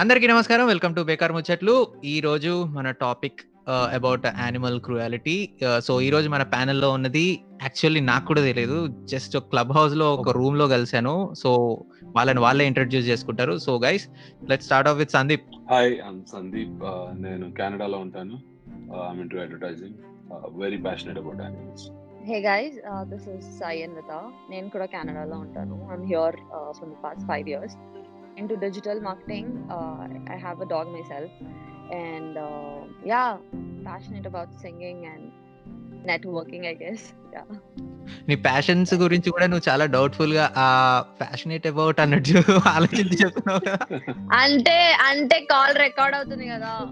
అందరికీ నమస్కారం. Welcome to Bekar Muchatlu. ఈ రోజు మన topic about animal cruelty. So ఈ రోజు మన ప్యానెల్లో ఉన్నది యాక్చువల్లీ నాకు కూడా తెలియదు జస్ట్ క్లబ్ హౌస్లో ఒక రూమ్లో కలిసాను సో వాళ్ళని వాళ్ళే ఇంట్రడ్యూస్ చేసుకుంటారు. So guys let start off with Sandeep. Hi Sandeep. నేను కెనడాలో ఉంటాను. I'm into advertising very passionate about animals Hey guys, uh, this is Sai Anvita. నేను కూడా కెనడాలో ఉంటాను. Here from the past five years into digital marketing I have a dog myself and yeah passionate about singing and networking I guess నీ passions గురించి కూడా నువ్వు చాలా డౌట్ఫుల్గా ఆ ప్యాషనేట్ అబౌట్ అన్నట్టు ఆలోచించి చెప్తున్నావు అంటే అంటే కాల్ రికార్డ్ అవుతుంది కదా.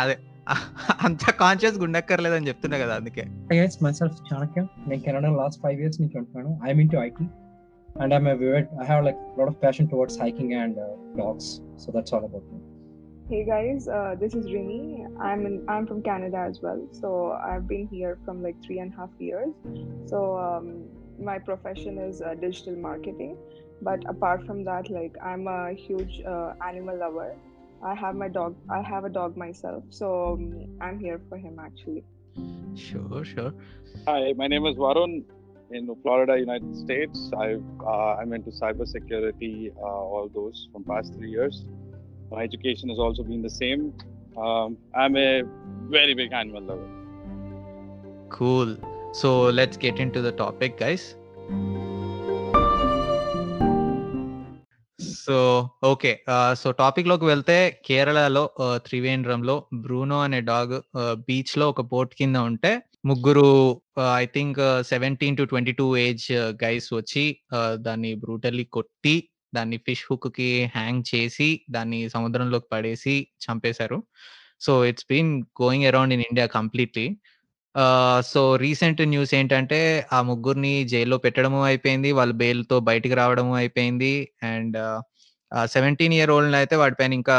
అదే. అంత కాన్షియస్ ఉండక్కర్లేదని చెప్తున్నా కదా అందుకే. Hi guys, myself Chanakya. నేను కెనడా లాస్ట్ ఫైవ్ ఇయర్స్ నుంచి ఉంటున్నాను. I'm into IT and I'm a vivid, I have like a lot of passion towards hiking and uh, dogs. So that's all about me. Hey guys, uh, this is Rini. I'm in, I'm from Canada as well. So I've been here from like three and a half years. So um, my profession is uh, digital marketing. But apart from that, like I'm a huge uh, animal lover. I have my dog. I have a dog myself, so um, I'm here for him actually. Sure, sure. Hi, my name is Varun in Florida, United States. I've, uh, I'm into cybersecurity, uh, all those from past three years. My education has also been the same. Um, I'm a very big animal lover. Cool so let's get into the topic guys so okay so topic లోకి వెళ్తే కేరళలో uh, త్రివేంద్రంలో Bruno అనే dog beach లో ఒక boat కింద ఉంటే ముగ్గురు I think seventeen to twenty two age guys వచ్చి దాన్ని బ్రూటల్లీ కొట్టి దాన్ని ఫిష్ హుక్కి హ్యాంగ్ చేసి దాన్ని సముద్రంలోకి పడేసి చంపేశారు. So it's been going around in India completely so recent news ఏంటంటే ఆ ముగ్గురిని జైల్లో పెట్టడము అయిపోయింది వాళ్ళు బెయిల్తో బయటికి రావడము అయిపోయింది. అండ్ సెవెంటీన్ ఇయర్ ఓల్డ్ అయితే వాడిపైన ఇంకా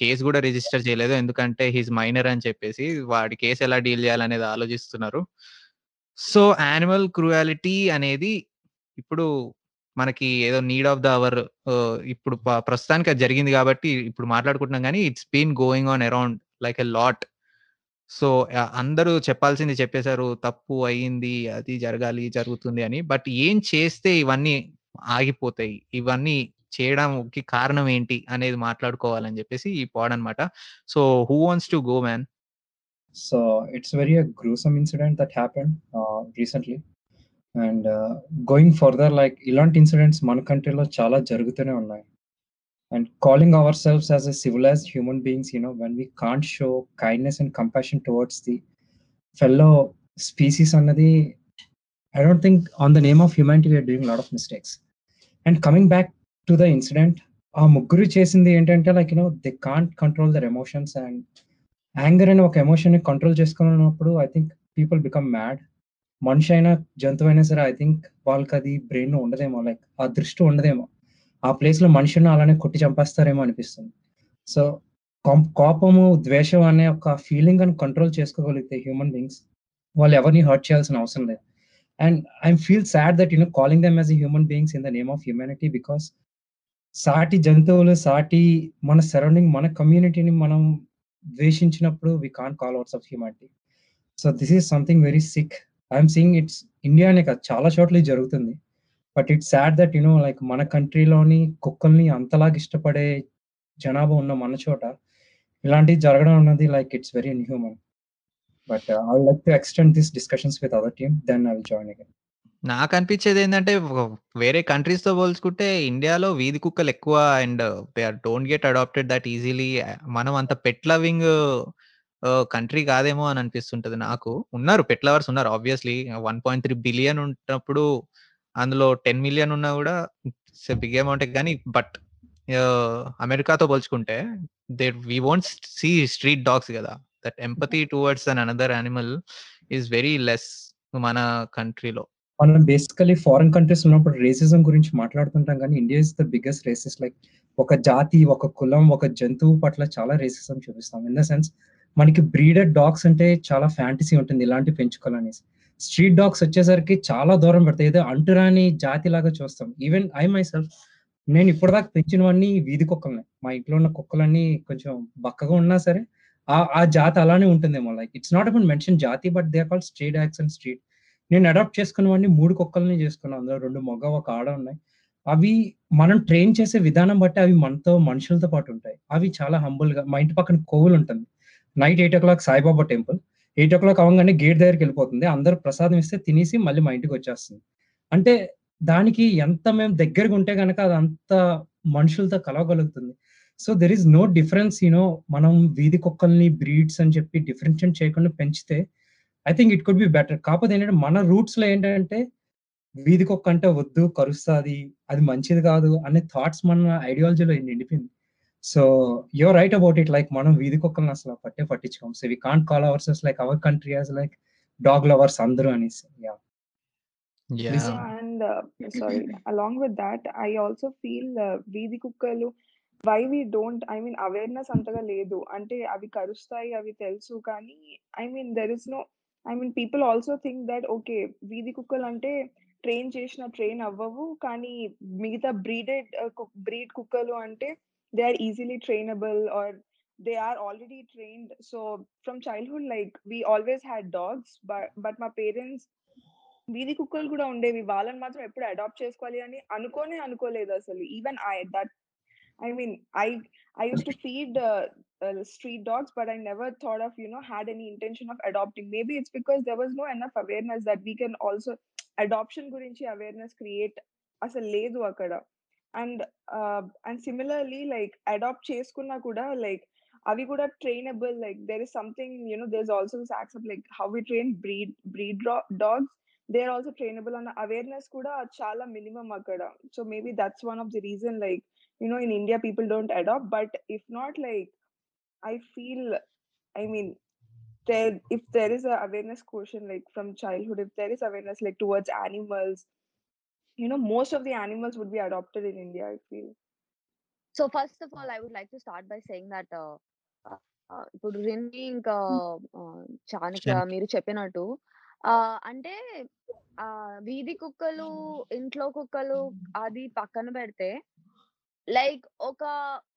కేసు కూడా రిజిస్టర్ చేయలేదు. ఎందుకంటే హీస్ మైనర్ అని చెప్పేసి వాడి కేసు ఎలా డీల్ చేయాలనేది ఆలోచిస్తున్నారు. సో యానిమల్ క్రూయాలిటీ అనేది ఇప్పుడు మనకి ఏదో నీడ్ ఆఫ్ ద అవర్ ఇప్పుడు ప్రస్తుతానికి అది జరిగింది కాబట్టి ఇప్పుడు మాట్లాడుకుంటున్నాం కానీ it's been going on around like a lot. So అందరూ చెప్పాల్సింది చెప్పేశారు తప్పు అయ్యింది అది జరగాలి జరుగుతుంది అని. బట్ ఏం చేస్తే ఇవన్నీ ఆగిపోతాయి? ఇవన్నీ చేయడానికి కారణం ఏంటి అనేది మాట్లాడుకోవాలని చెప్పేసి ఈ పాడ్ అనమాట so who wants to go man? So it's very gruesome incident that happen recently and going further like ఇలాంటి ఇన్సిడెంట్స్ మన కంట్రీలో చాలా జరుగుతూనే ఉన్నాయి. And calling ourselves as a civilised human beings you know when we can't show kindness and compassion towards the fellow species అన్నది I don't think on the name of humanity we're doing lot of mistakes and coming back to the incident ఆ ముగ్గురు చేసింది ఏంటంటే like you know they can't control their emotions and anger అనే ఒక ఎమోషన్ని control చేసుకున్నప్పుడు I think people become mad మనిషి అయినా జంతువు అయినా సరే ఐ థింక్ వాళ్ళకి అది బ్రెయిన్ ఉండదేమో లైక్ ఆ దృష్టి ఉండదేమో. ఆ ప్లేస్లో మనిషిని అలానే కొట్టి చంపేస్తారేమో అనిపిస్తుంది. సో కోపము ద్వేషం అనే ఒక ఫీలింగ్ అని కంట్రోల్ చేసుకోగలిగితే హ్యూమన్ బీయింగ్స్ వాళ్ళు ఎవరిని హర్ట్ చేయాల్సిన అవసరం లేదు. And I feel sad that you know calling them as human beings in the name of humanity because సాటి జంతువులు సాటి మన సరౌండింగ్ మన కమ్యూనిటీని మనం ద్వేషించినప్పుడు we can call outs of humanity so this is something very sick I'm seeing it's India అనే కాదు చాలా చోట్ల జరుగుతుంది. But it's sad that you know like మన కంట్రీలోని కుక్కల్ని అంతలాగా ఇష్టపడే జనాభా ఉన్న మన చోట ఇలాంటివి జరగడం అన్నది like it's very inhuman but I like to extend this discussions with other team then I will join again నాకు అనిపించేది ఏంటంటే వేరే కంట్రీస్తో పోల్చుకుంటే ఇండియాలో వీధి కుక్కలు ఎక్కువ and they are don't get adopted that easily. మనం అంత పెట్ లవింగ్ కంట్రీ కాదేమో అని అనిపిస్తుంటది నాకు. ఉన్నారు పెట్ లవర్స్ ఉన్నారు obviously. One point three billion ఉన్నప్పుడు అందులో టెన్ మిలియన్ ఉన్నా కూడా బిగ్ అమౌంట్ కానీ బట్ అమెరికాతో పోల్చుకుంటే they we won't see street dogs కదా. That empathy towards an another animal is very less మన కంట్రీలో. మనం బేసికలీ ఫారిన్ కంట్రీస్ ఉన్నప్పుడు రేసిజం గురించి మాట్లాడుతుంటాం కానీ India is the biggest racist like ఒక జాతి ఒక కులం ఒక జంతువు పట్ల చాలా రేసిజం చూపిస్తాం. ఇన్ ద సెన్స్ మనకి బ్రీడెడ్ డాగ్స్ అంటే చాలా ఫ్యాంటసీ ఉంటుంది ఇలాంటి పెంచుకోవాలనేసి. స్ట్రీట్ డాగ్స్ వచ్చేసరికి చాలా దూరం పెడతాయి. ఏదో అంటురాని జాతి లాగా చూస్తాం. ఈవెన్ ఐ మై సెల్ఫ్ నేను ఇప్పటిదాకా పెంచినవన్నీ వీధి కుక్కలనే. మా ఇంట్లో ఉన్న కుక్కలన్నీ కొంచెం బక్కగా ఉన్నా సరే ఆ ఆ జాతి అలానే ఉంటుందేమో. Like it's not about mention జాతి but they call street dogs and street నేను అడాప్ట్ చేసుకున్న వాడిని మూడు కుక్కల్ని చేసుకున్నాను. అందులో రెండు మగ ఒక ఆడ ఉన్నాయి. అవి మనం ట్రైన్ చేసే విధానం బట్టి అవి మనతో మనుషులతో పాటు ఉంటాయి. అవి చాలా హంబుల్గా మా ఇంటి పక్కన కోవులు ఉంటుంది. Night eight o'clock Saibaba temple eight o'clock అవ్వగానే గేట్ దగ్గరికి వెళ్ళిపోతుంది. అందరూ ప్రసాదం ఇస్తే తినేసి మళ్ళీ మా ఇంటికి వచ్చేస్తుంది. అంటే దానికి ఎంత మేము దగ్గరగా ఉంటే కనుక అది అంత మనుషులతో కలవగలుగుతుంది. So there is no difference you know మనం వీధి కుక్కల్ని బ్రీడ్స్ అని చెప్పి డిఫరెన్షియేట్ చేయకుండా పెంచితే I think it could be better కాకపోతే ఏంటంటే మన రూట్స్లో ఏంటంటే వీధి కుక్క అంటే వద్దు కరుస్తుంది అది మంచిది కాదు అనే థాట్స్ మన ఐడియాలజీలో నిండిపోయింది. So your right about it like మనం వీధి కుక్కలను అసలు పట్టే పట్టించుకోం. So we can't call ours like our country as like dog lovers అందరూ అనేసి. Yeah Yeah. And uh, sorry, along with that, I also feel uh, వీధి కుక్కలు why we don't I mean awareness అంతగా లేదు. అంటే అవి కరుస్తాయి అవి తెలుసు కానీ I mean there is no I mean people also think that okay వీధి కుక్కలు అంటే ట్రైన్ చేసిన ట్రైన్ అవ్వవు కానీ మిగతా బ్రీడెడ్ uh, బ్రీడ్ కుక్కలు అంటే they are easily trainable or they are already trained. So from childhood like we always had dogs but but మా పేరెంట్స్ వీధి కుక్కలు కూడా ఉండేవి. వాళ్ళని మాత్రం ఎప్పుడు అడాప్ట్ చేసుకోవాలి అని అనుకోనే అనుకోలేదు అసలు. Even I that I mean I I use to feed street dogs but I never thought of you know had any intention of adopting maybe it's because there was no enough awareness that we can also adoption గురించి awareness create అసలు లేదు అక్కడ and and similarly like adopt చేసుకున్నా కూడా like అవి కూడా trainable like there is something you know there is also this accept like how we train breed breed dogs they are also trainable అన్న awareness కూడా చాలా మినిమం అక్కడ so maybe that's one of the reason like you know in india people don't adopt but if not like i feel i mean there if there is a awareness quotient like from childhood if there is awareness like towards animals you know most of the animals would be adopted in india i feel so first of all I would like to start by saying that ఇప్పుడు రిన్ని ఇంకా చాణక్య. మీరు చెప్పినట్టు ఆ, అంటే ఆ వీధి కుక్కలు ఇంట్లో కుక్కలు అది పక్కన పెడితే లైక్ ఒక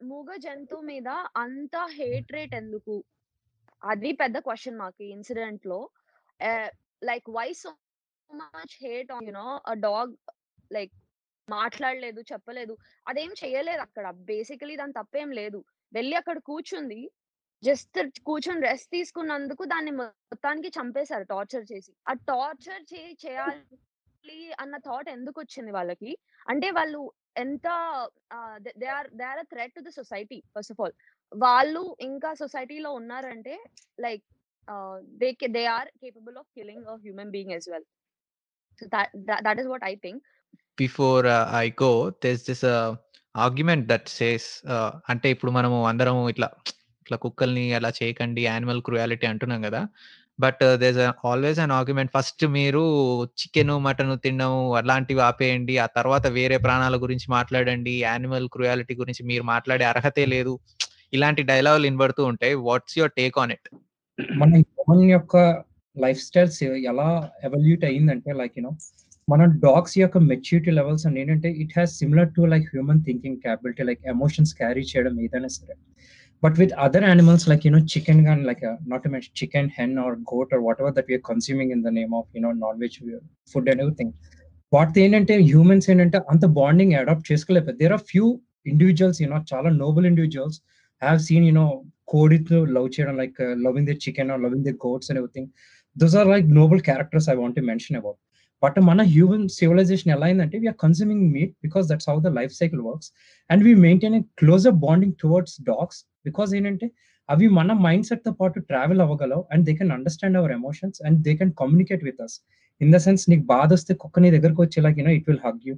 మూగ జంతువు మీద అంత హేట్ రేట్ ఎందుకు? అది పెద్ద క్వశ్చన్ మాకు ఇన్సిడెంట్లో like why so much hate on you know a dog like మాట్లాడలేదు చెప్పలేదు. అదేం చేయలేదు అక్కడ. బేసికలీ దాని తప్పేం లేదు. వెళ్ళి అక్కడ కూర్చుంది. జస్ట్ కూర్చొని రెస్ట్ తీసుకున్నందుకు దాన్ని మొత్తానికి చంపేశారు టార్చర్ చేసి. ఆ టార్చర్ చేయాలి అన్న థాట్ ఎందుకు వచ్చింది వాళ్ళకి? అంటే వాళ్ళు ఎంత they are they are threat to the society first of all వాళ్ళు ఇంకా సొసైటీలో ఉన్నారంటే like they they are capable of killing of human being as well that is what I think before I go there's this argument that says అంటే ఇప్పుడు మనము అందరం ఇట్లా ఇట్లా కుక్కల్ని అలా చేయకండి యానిమల్ క్రుయాలిటీ అంటున్నాం కదా. But there's always an argument. First మీరు చికెన్ మటన్ తినడం అలాంటివి ఆపేయండి. ఆ తర్వాత వేరే ప్రాణాల గురించి మాట్లాడండి. యానిమల్ క్రుయాలిటీ గురించి మీరు మాట్లాడే అర్హతే లేదు. ఇలాంటి డైలాగులు వినబడుతూ ఉంటాయి what's your take on it మన హ్యూమన్ యొక్క లైఫ్ స్టైల్స్ ఎలా ఎవల్యూట్ అయ్యిందంటే లైక్ యూనో మన డాగ్స్ యొక్క మెచ్యూరిటీ లెవెల్స్ అని ఏంటంటే it has similar to like human thinking capability like emotions carry చేయడం ఏదైనా సరే. but with other animals like you know chicken కానీ like not men's chicken hen or goat or whatever that we are consuming in the name of you know non veg food and everything వాటితో ఏంటంటే humans ఏంటంటే అంత bonding adapt చేసుకోలేకపోతే there are few individuals you know చాలా noble individuals have seen you know కోడితో love చేయడం like loving the chicken or loving the goats and everything those are like noble characters I want mention about But మన human civilisation ఎలా అయిందంటే we are consuming meat because that's how the life cycle works and we maintain a closer bonding towards dogs because ఏంటంటే అవి మన mind సెట్తో పాటు travel అవ్వగలవు and they can understand our emotions and they can communicate with us in the sense నీకు బాధ వస్తే కుక్క నీ దగ్గరకు వచ్చేలాగైనా you know it will hug you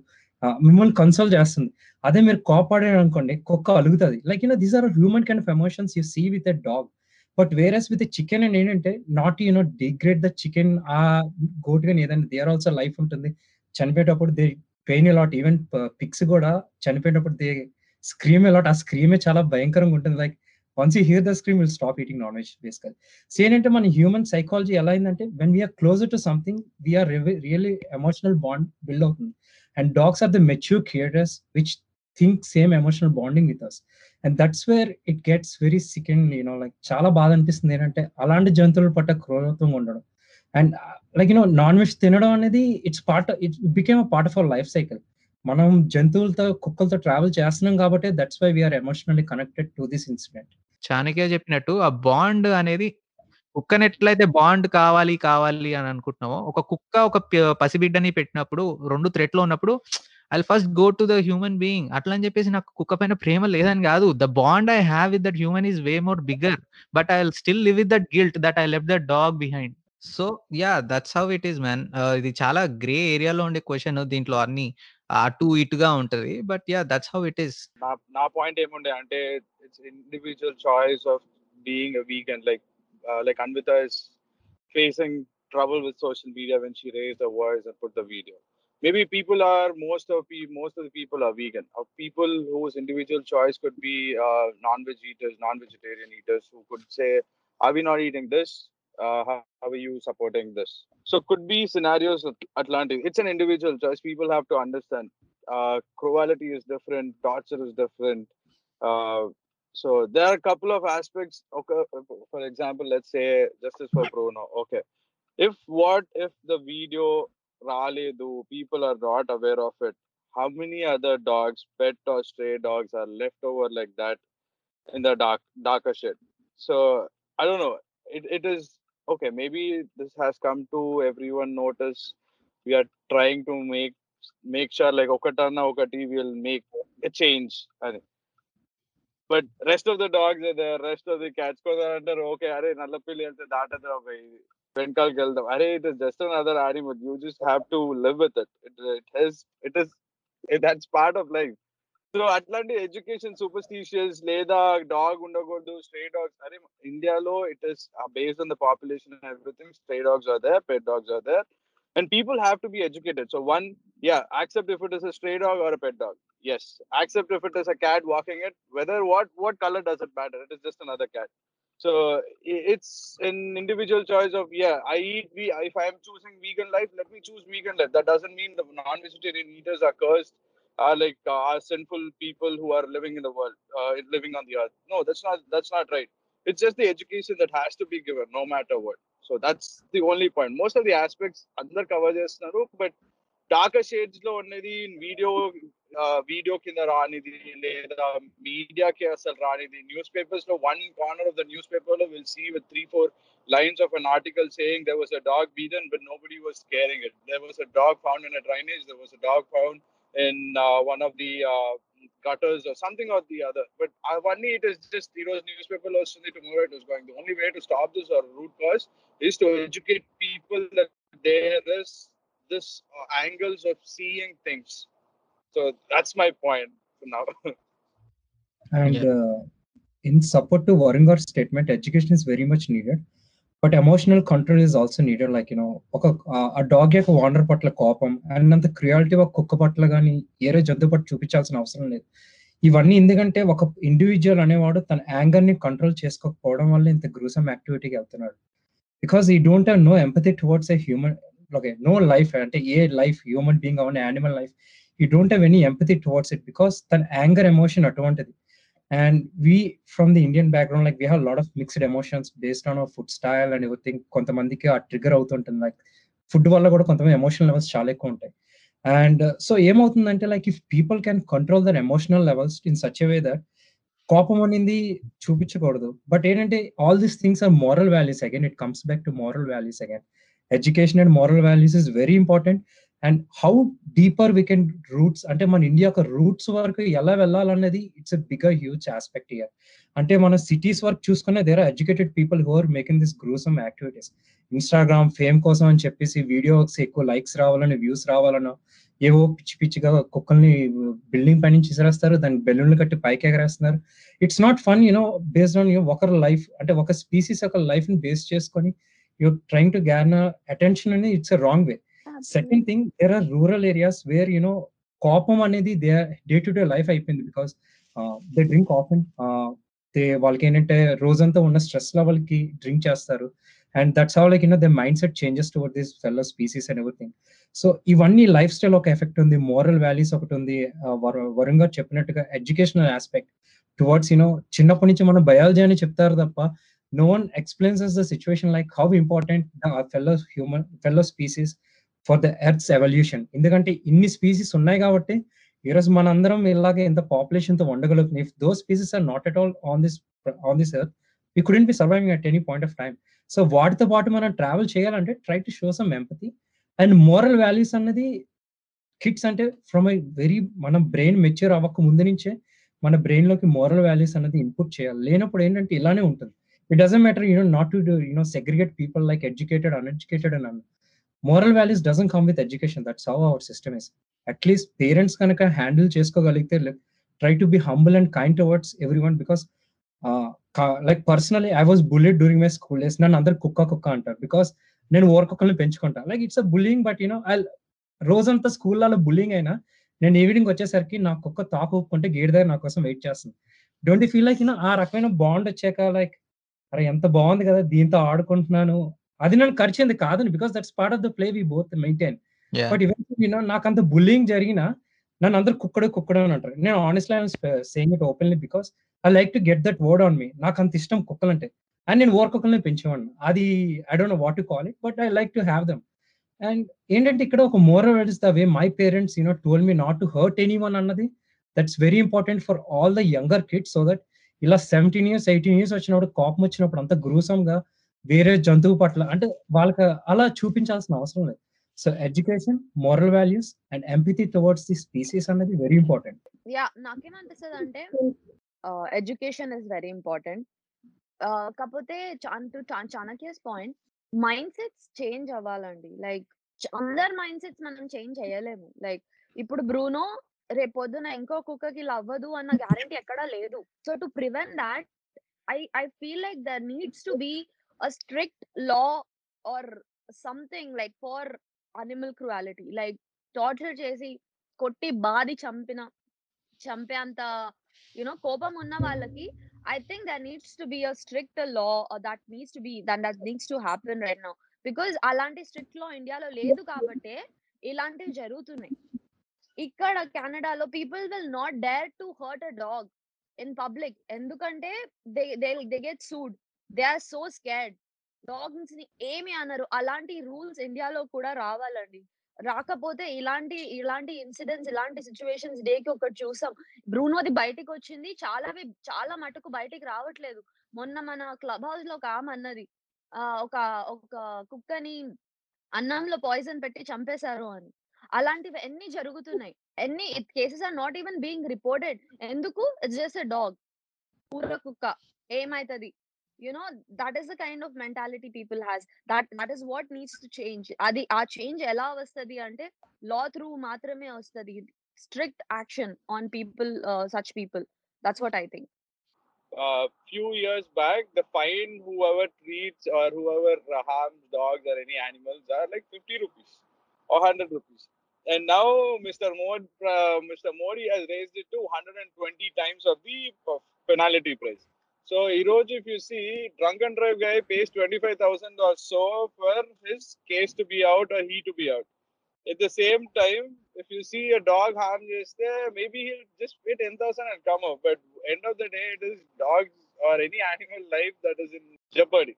మిమ్మల్ని కన్సోల్ చేస్తుంది. అదే మీరు కోపాడారు అనుకోండి కుక్క అలుగుతుంది. Like you know these are human kind of emotions you see with a dog but whereas with chicken and ఏంటంటే not you know degrade the chicken a goat కానీ ఏదైనా దేర్ ఆల్సో లైఫ్ ఉంటుంది. చనిపోయేటప్పుడు they pain a lot even pigs కూడా చనిపోయేటప్పుడు they scream a lot ఆ స్క్రీమే చాలా భయంకరంగా ఉంటుంది. Like once you hear the scream will stop eating non veg basically so ఏంటంటే మన హ్యూమన్ సైకాలజీ ఎలా అయిందంటే when we are closer to something we are really emotional bond build అవుతుంది. And dogs are the mature creators which think same emotional bonding with us and that's where it gets very second you know like చాలా బాధ అనిపిస్తుంది. ఏంటంటే అలాంటి జంతువుల పట్ల క్రూరత్వం ఉండడం. And like you know non veg తినడం అనేది it's part it became a part of our life cycle మనం జంతువులతో కుక్కలతో ట్రావెల్ చేస్తున్నాం కాబట్టి that's why we are emotionally connected to this incident Chanakya చెప్పినట్టు ఆ బాండ్ అనేది కుక్కని ఎట్లయితే బాండ్ కావాలి కావాలి అని అనుకుంటున్నామో ఒక కుక్క ఒక పసిబిడ్డని పెట్టినప్పుడు రెండు థ్రెట్లో ఉన్నప్పుడు I first go to the human being అట్లా అని చెప్పేసి నాకు కుక్క పైన ప్రేమ లేదని కాదు. The bond I have with that human is way more bigger but I still live with that guilt that I left that dog behind so yeah that's how it is man ఇది చాలా grey ఏరియాలో ఉండే question దీంట్లో అన్ని అటు ఇటుగా ఉంటది. But yeah that's how it is నా పాయింట్ ఏముండే అంటే it's individual choice of being a weak and like like Anvitha is facing trouble with social media when she raise the voice and put the video maybe people are most of pe- most of the people are vegan. Of people whose individual choice could be uh, non-veg eaters non-vegetarian eaters who could say are we not eating this? Uh, how, how are you supporting this? So could be scenarios atlantic it's an individual choice. People have to understand uh, cruelty is different torture is different uh, so there are a couple of aspects okay for example let's say justice for bruno okay. If what if the video Raledu, people are not aware of it. How many other dogs, pet or stray dogs, are left over like that in the dark, darker shit? So I don't know. It it is okay. Maybe this has come to everyone notice. We are trying to make make sure like Okatana Okati will make a change. I think. But rest of the dogs are there, rest of the cats ko under okay, అరే నల్ల పిల్లి వెళ్తే దాటదురా భయ్ వెనకాలకి వెళ్దాం అరే it is just another animal you just have to live with it it it he's it is that's part of life so అట్లాంటి education superstitious లేదా dog ఉండకూడదు స్ట్రే డాగ్స్ అరే ఇండియాలో it is based on the population and everything stray dogs are there pet dogs are there and people have to be educated so one yeah accept if it is a stray dog or a pet dog yes accept if it is a cat walking it whether what what color does it matter it is just another cat so i- it's an individual choice of yeah i eat we if i am choosing vegan life let me choose vegan life that doesn't mean the non-vegetarian eaters are cursed are like uh, are sinful people who are living in the world uh, living on the earth no that's not that's not right it's just the education that has to be given no matter what so that's the only point most of the aspects under cover చేస్తున్నారు but darker shades లో ఉన్నది video video కింద రానిది లేదా మీడియాకి అసలు రానిది news papers లో one corner of the newspaper లో will see with three four lines of an article saying there was a dog beaten but nobody was caring it there was a dog found in a drainage there was a dog found in uh, one of the uh, gutters or something or the other but uh, one it is just you know newspaper lost tomorrow it was going the only way to stop this or root cause is to educate people that there is this uh, angles of seeing things. So that's my point for now. And Yeah. uh, in support to Waringar's statement, education is very much needed. But emotional control is also needed. Like, you know, ఒక ఆ dog యొక్క వాండర్ పట్ల కోపం and అంత క్రియాలిటీ ఒక కుక్క పట్ల కానీ ఏరే జంతు పట్ల చూపించాల్సిన అవసరం లేదు ఇవన్నీ ఎందుకంటే ఒక ఇండివిజువల్ అనేవాడు తన యాంగర్ని కంట్రోల్ చేసుకోకపోవడం వల్ల ఇంత గ్రూసమ్ యాక్టివిటీకి వెళ్తున్నాడు because he don't have no empathy towards a human okay no life అంటే ఏ లైఫ్ హ్యూమన్ బీయింగ్ అవన్నీ animal life you don't have any empathy towards it because తన యాంగర్ ఎమోషన్ అటువంటిది. And we from the Indian background like we have lot of mixed emotions based on food style and everything కొంతమందికి ఆ trigger అవుతుంటుంది. Like food వల్ల కూడా కొంతమంది emotional levels చాలా ఎక్కువ ఉంటాయి. అండ్ సో ఏమవుతుందంటే like if people can control their emotional levels in such way that కోపం అనేది చూపించకూడదు. బట్ ఏంటంటే all these things are moral values again it comes back to moral values again education and moral values is very important and how deeper we can roots అంటే మన India యొక్క roots వరకు ఎలా వెళ్ళాలన్నది it's a bigger huge aspect year అంటే మన cities వరకు చూసుకునే there are educated people who are making this gruesome activities Instagram fame కోసం అని చెప్పేసి వీడియోస్ ఎక్కువ లైక్స్ రావాలని వ్యూస్ రావాలనో ఏవో పిచ్చి పిచ్చిగా కుక్కల్ని బిల్డింగ్ పై నుంచి ఇసిరేస్తారు దానికి బెలూన్లు కట్టి పైకి ఎగరేస్తున్నారు. It's not fun you know based on you ఒకరి లైఫ్ అంటే ఒక స్పీసీస్ యొక్క లైఫ్ని బేస్ చేసుకొని you trying to gain attention అనేది it's a wrong way second thing there are rural areas where you know కోపం అనేది they day to day life అయిపోయింది because they drink often they వాళ్ళకి ఏంటంటే రోజంతా ఉన్న స్ట్రెస్ లెవెల్కి డ్రింక్ చేస్తారు. And that's how like you know they the mind set changes toward this fellow species and everything so ఇవన్నీ లైఫ్ స్టైల్ ఒక effect ఉంది. మోరల్ వాల్యూస్ ఒకటి ఉంది. వరంగా చెప్పినట్టుగా ఎడ్యుకేషనల్ ఆస్పెక్ట్ టువర్డ్స్ యూనో చిన్నప్పటి నుంచి మనం బయాలజీ అని చెప్తారు తప్ప no one explains us the situation like how important the fellow human fellow species for the earth's evolution ఎందుకంటే ఇన్ని స్పీసీస్ ఉన్నాయి కాబట్టి ఈరోజు మనందరం ఇలాగే ఇంత పాపులేషన్తో ఉండగలుగుతుంది if those species are not at all on this on this earth we couldn't be surviving at any point of time so వాటితో పాటు మనం ట్రావెల్ చేయాలంటే try to show some empathy and moral values అన్నది kids అంటే from I very మన brain mature అవ్వక ముందు నుంచే మన బ్రెయిన్లోకి మోరల్ వాల్యూస్ అనేది ఇన్పుట్ చేయాలి. లేనప్పుడు ఏంటంటే ఇలానే ఉంటుంది. It doesn't matter you know not to you segregate people like educated uneducated అని అన్న moral values doesn't come with education that's how our system is at least parents కనుక హ్యాండిల్ చేసుకోగలిగితే try to be humble and kind towards everyone because like personally I was bullied during my school days నన్ను అందరు కుక్క కుక్క అంటారు. Because నేను ఓరకొక్కల్ని పెంచుకుంటా. Like it's a bullying but you know I రోజంతా స్కూల్లో బుల్లింగ్ అయినా నేను ఈవినింగ్ వచ్చేసరికి నా కుక్క తాపు ఒప్పుకుంటే గేట్ దగ్గర నా కోసం వెయిట్ చేస్తుంది. డోంట్ ఫీల్ లైక్ యూనో ఆ రకమైన బాండ్ వచ్చాక లైక్ అరే ఎంత బాగుంది కదా దీంతో ఆడుకుంటున్నాను. అది నన్ను ఖర్చింది కాదని because that's part of the play we both maintain. But even నాకు అంత బుల్లింగ్ జరిగినా నన్ను అందరు కుక్కడు కుక్కడు అని అంటారు. నేను honestly saying it openly because I like to get that word on me నాకు అంత ఇష్టం కుక్కలంటే. అండ్ నేను ఓర్ కుక్కల్ని పెంచేవాడిని. అది I don't know what to call it but I like to have them and ఏంటంటే ఇక్కడ ఒక moral the way my parents you know told me not to hurt anyone అన్నది. That's very important for all the younger kids so that ఇలా seventeen years eighteen years వచ్చినప్పుడు కోపం వచ్చినప్పుడు అంత గ్రూసంగా వేరే జంతువు పట్ల అంటే వాళ్ళకి అలా చూపించాల్సిన అవసరం లేదు. So education moral values and empathy towards the species అనేది వెరీ ఇంపార్టెంట్ యా నాకేమనిపిస్తుంది అంటే ఎడ్యుకేషన్ ఇస్ వెరీ ఇంపార్టెంట్ కాకపోతే to Chanakya's point mind sets change అవ్వాలండి. లైక్ అందరి మైండ్ సెట్స్ మనం చేంజ్ చేయలేము. లైక్ ఇప్పుడు బ్రూనో రేపు పొద్దున ఇంకో కుక్కకి ఇలా అవ్వదు అన్న గ్యారంటీ ఎక్కడా లేదు. So to prevent that I I feel like there needs to be a strict law or something like for animal cruelty like torture చేసి కొట్టి బాధి చంపిన చంపేంత యునో కోపం ఉన్న వాళ్ళకి I think that needs to be a strict law that needs to be that that needs to happen right now because అలాంటి strict law ఇండియాలో లేదు కాబట్టే ఇలాంటివి జరుగుతున్నాయి. ఇక్కడ కెనడాలో people will not dare to hurt a dog in public ఎందుకంటే they they they get sued they are so scared డాగ్స్ని ఏమి అనరు. అలాంటి రూల్స్ ఇండియాలో కూడా రావాలండి. రాకపోతే ఇలాంటి ఇలాంటి ఇన్సిడెంట్స్ ఇలాంటి సిచ్యువేషన్స్ డేకి ఒకటి చూసాం. బ్రూనోది బయటికి వచ్చింది చాలా చాలా మటుకు బయటికి రావట్లేదు. మొన్న మన క్లబ్ హౌస్లో ఒక ఆమె అన్నది. ఆ ఒక ఒక కుక్కని అన్నంలో పాయిజన్ పెట్టి చంపేశారు అని. అలాంటివి ఎన్ని జరుగుతున్నాయి. ఎన్ని cases are not even being reported. ఎందుకు? It's just dog. పూర్వ కుక్క. ఏమైతది? You know that is the kind of mentality people has that that is what needs to change అది ఆ చేంజ్ ఎలా వస్తది అంటే లా త్రూ మాత్రమే వస్తది strict action on people such people that's what I think uh, few years back, the fine whoever treats or whoever uh, harms dogs or any animals are like 50 rupees or 100 rupees. And now Mr. Modi, uh, Mr. Modi has raised it to 120 times of the uh, penalty price. So, Hiroj, if you see, drunken drive guy pays 25,000 or so for his case to be out or he to be out. At the same time, if you see a dog harm just there, maybe he'll just pay 10,000 and come out. But end of the day, it is dogs or any animal life that is in jeopardy.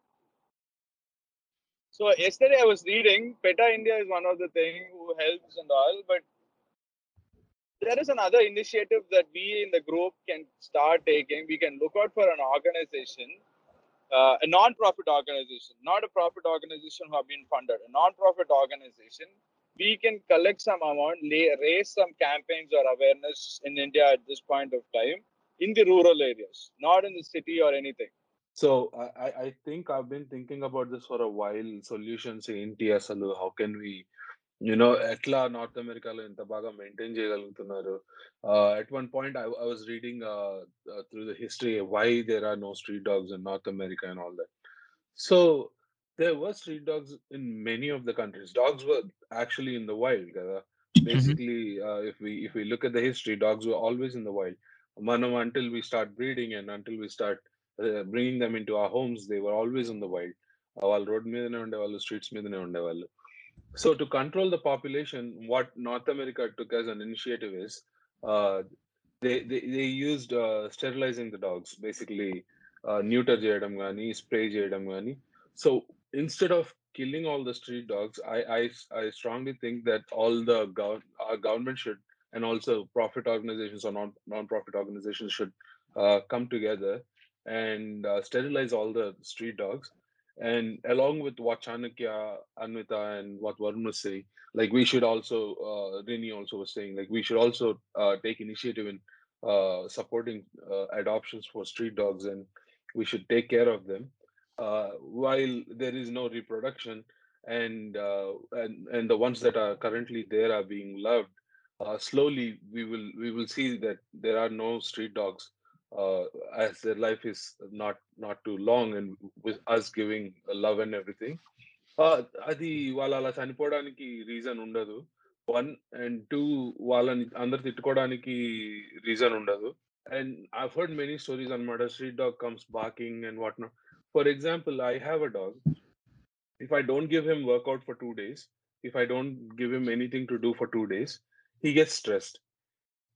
So yesterday I was reading, PETA India is one of the thing who helps and all, but there is another initiative that we in the group can start taking. We can look out for an organization, uh, a non-profit organization, not a profit organization who have been funded, a non-profit organization. We can collect some amount, lay, raise some campaigns or awareness in India at this point of time in the rural areas, not in the city or anything. So I, I think I've been thinking about this for a while. Solutions in TSLU. How can we you know ఎట్లా North అమెరికాలో ఇంత బాగా maintain చేయగలుగుతున్నారు? At one point I was reading through the history why there are no street dogs in North America and all that so they were street dogs in many of the countries dogs were actually in the wild కదా? Basically look the history dogs were always in the wild మనం until we start breeding and until we start bringing them in to our homes they were always in the wild వాళ్ళు road మీదనే ఉండేవాళ్ళు streets మీదనే ఉండేవాళ్ళు. so to control the population what North America took as an initiative is they they used sterilising the dogs basically neuter చేయడం కానీ spray చేయడం కానీ so instead of killing all the street dogs i i, I strongly think that all the gov- our government should and also profit organizations or non non-profit organizations should uh, come together and uh, sterilize all the street dogs and along with what chanakya anvita and what varun was saying like we should also uh, rini also was saying like we should also uh, take initiative in uh, supporting uh, adoptions for street dogs and we should take care of them uh, while there is no reproduction. And uh, and and the ones that are currently there are being loved uh, slowly we will we will see that there are no street dogs uh, as their life is not not too long and with us giving love and everything uh, అది వాళ్ళ అలా చనిపోవడానికి reason ఉండదు one and two వాళ్ళని అందరు తిట్టుకోవడానికి reason ఉండదు and I heard many stories అనమాట street dog comes barking and what not for example i have a dog if i don't give him workout for 2 days if i don't give him anything to do for 2 days he gets stressed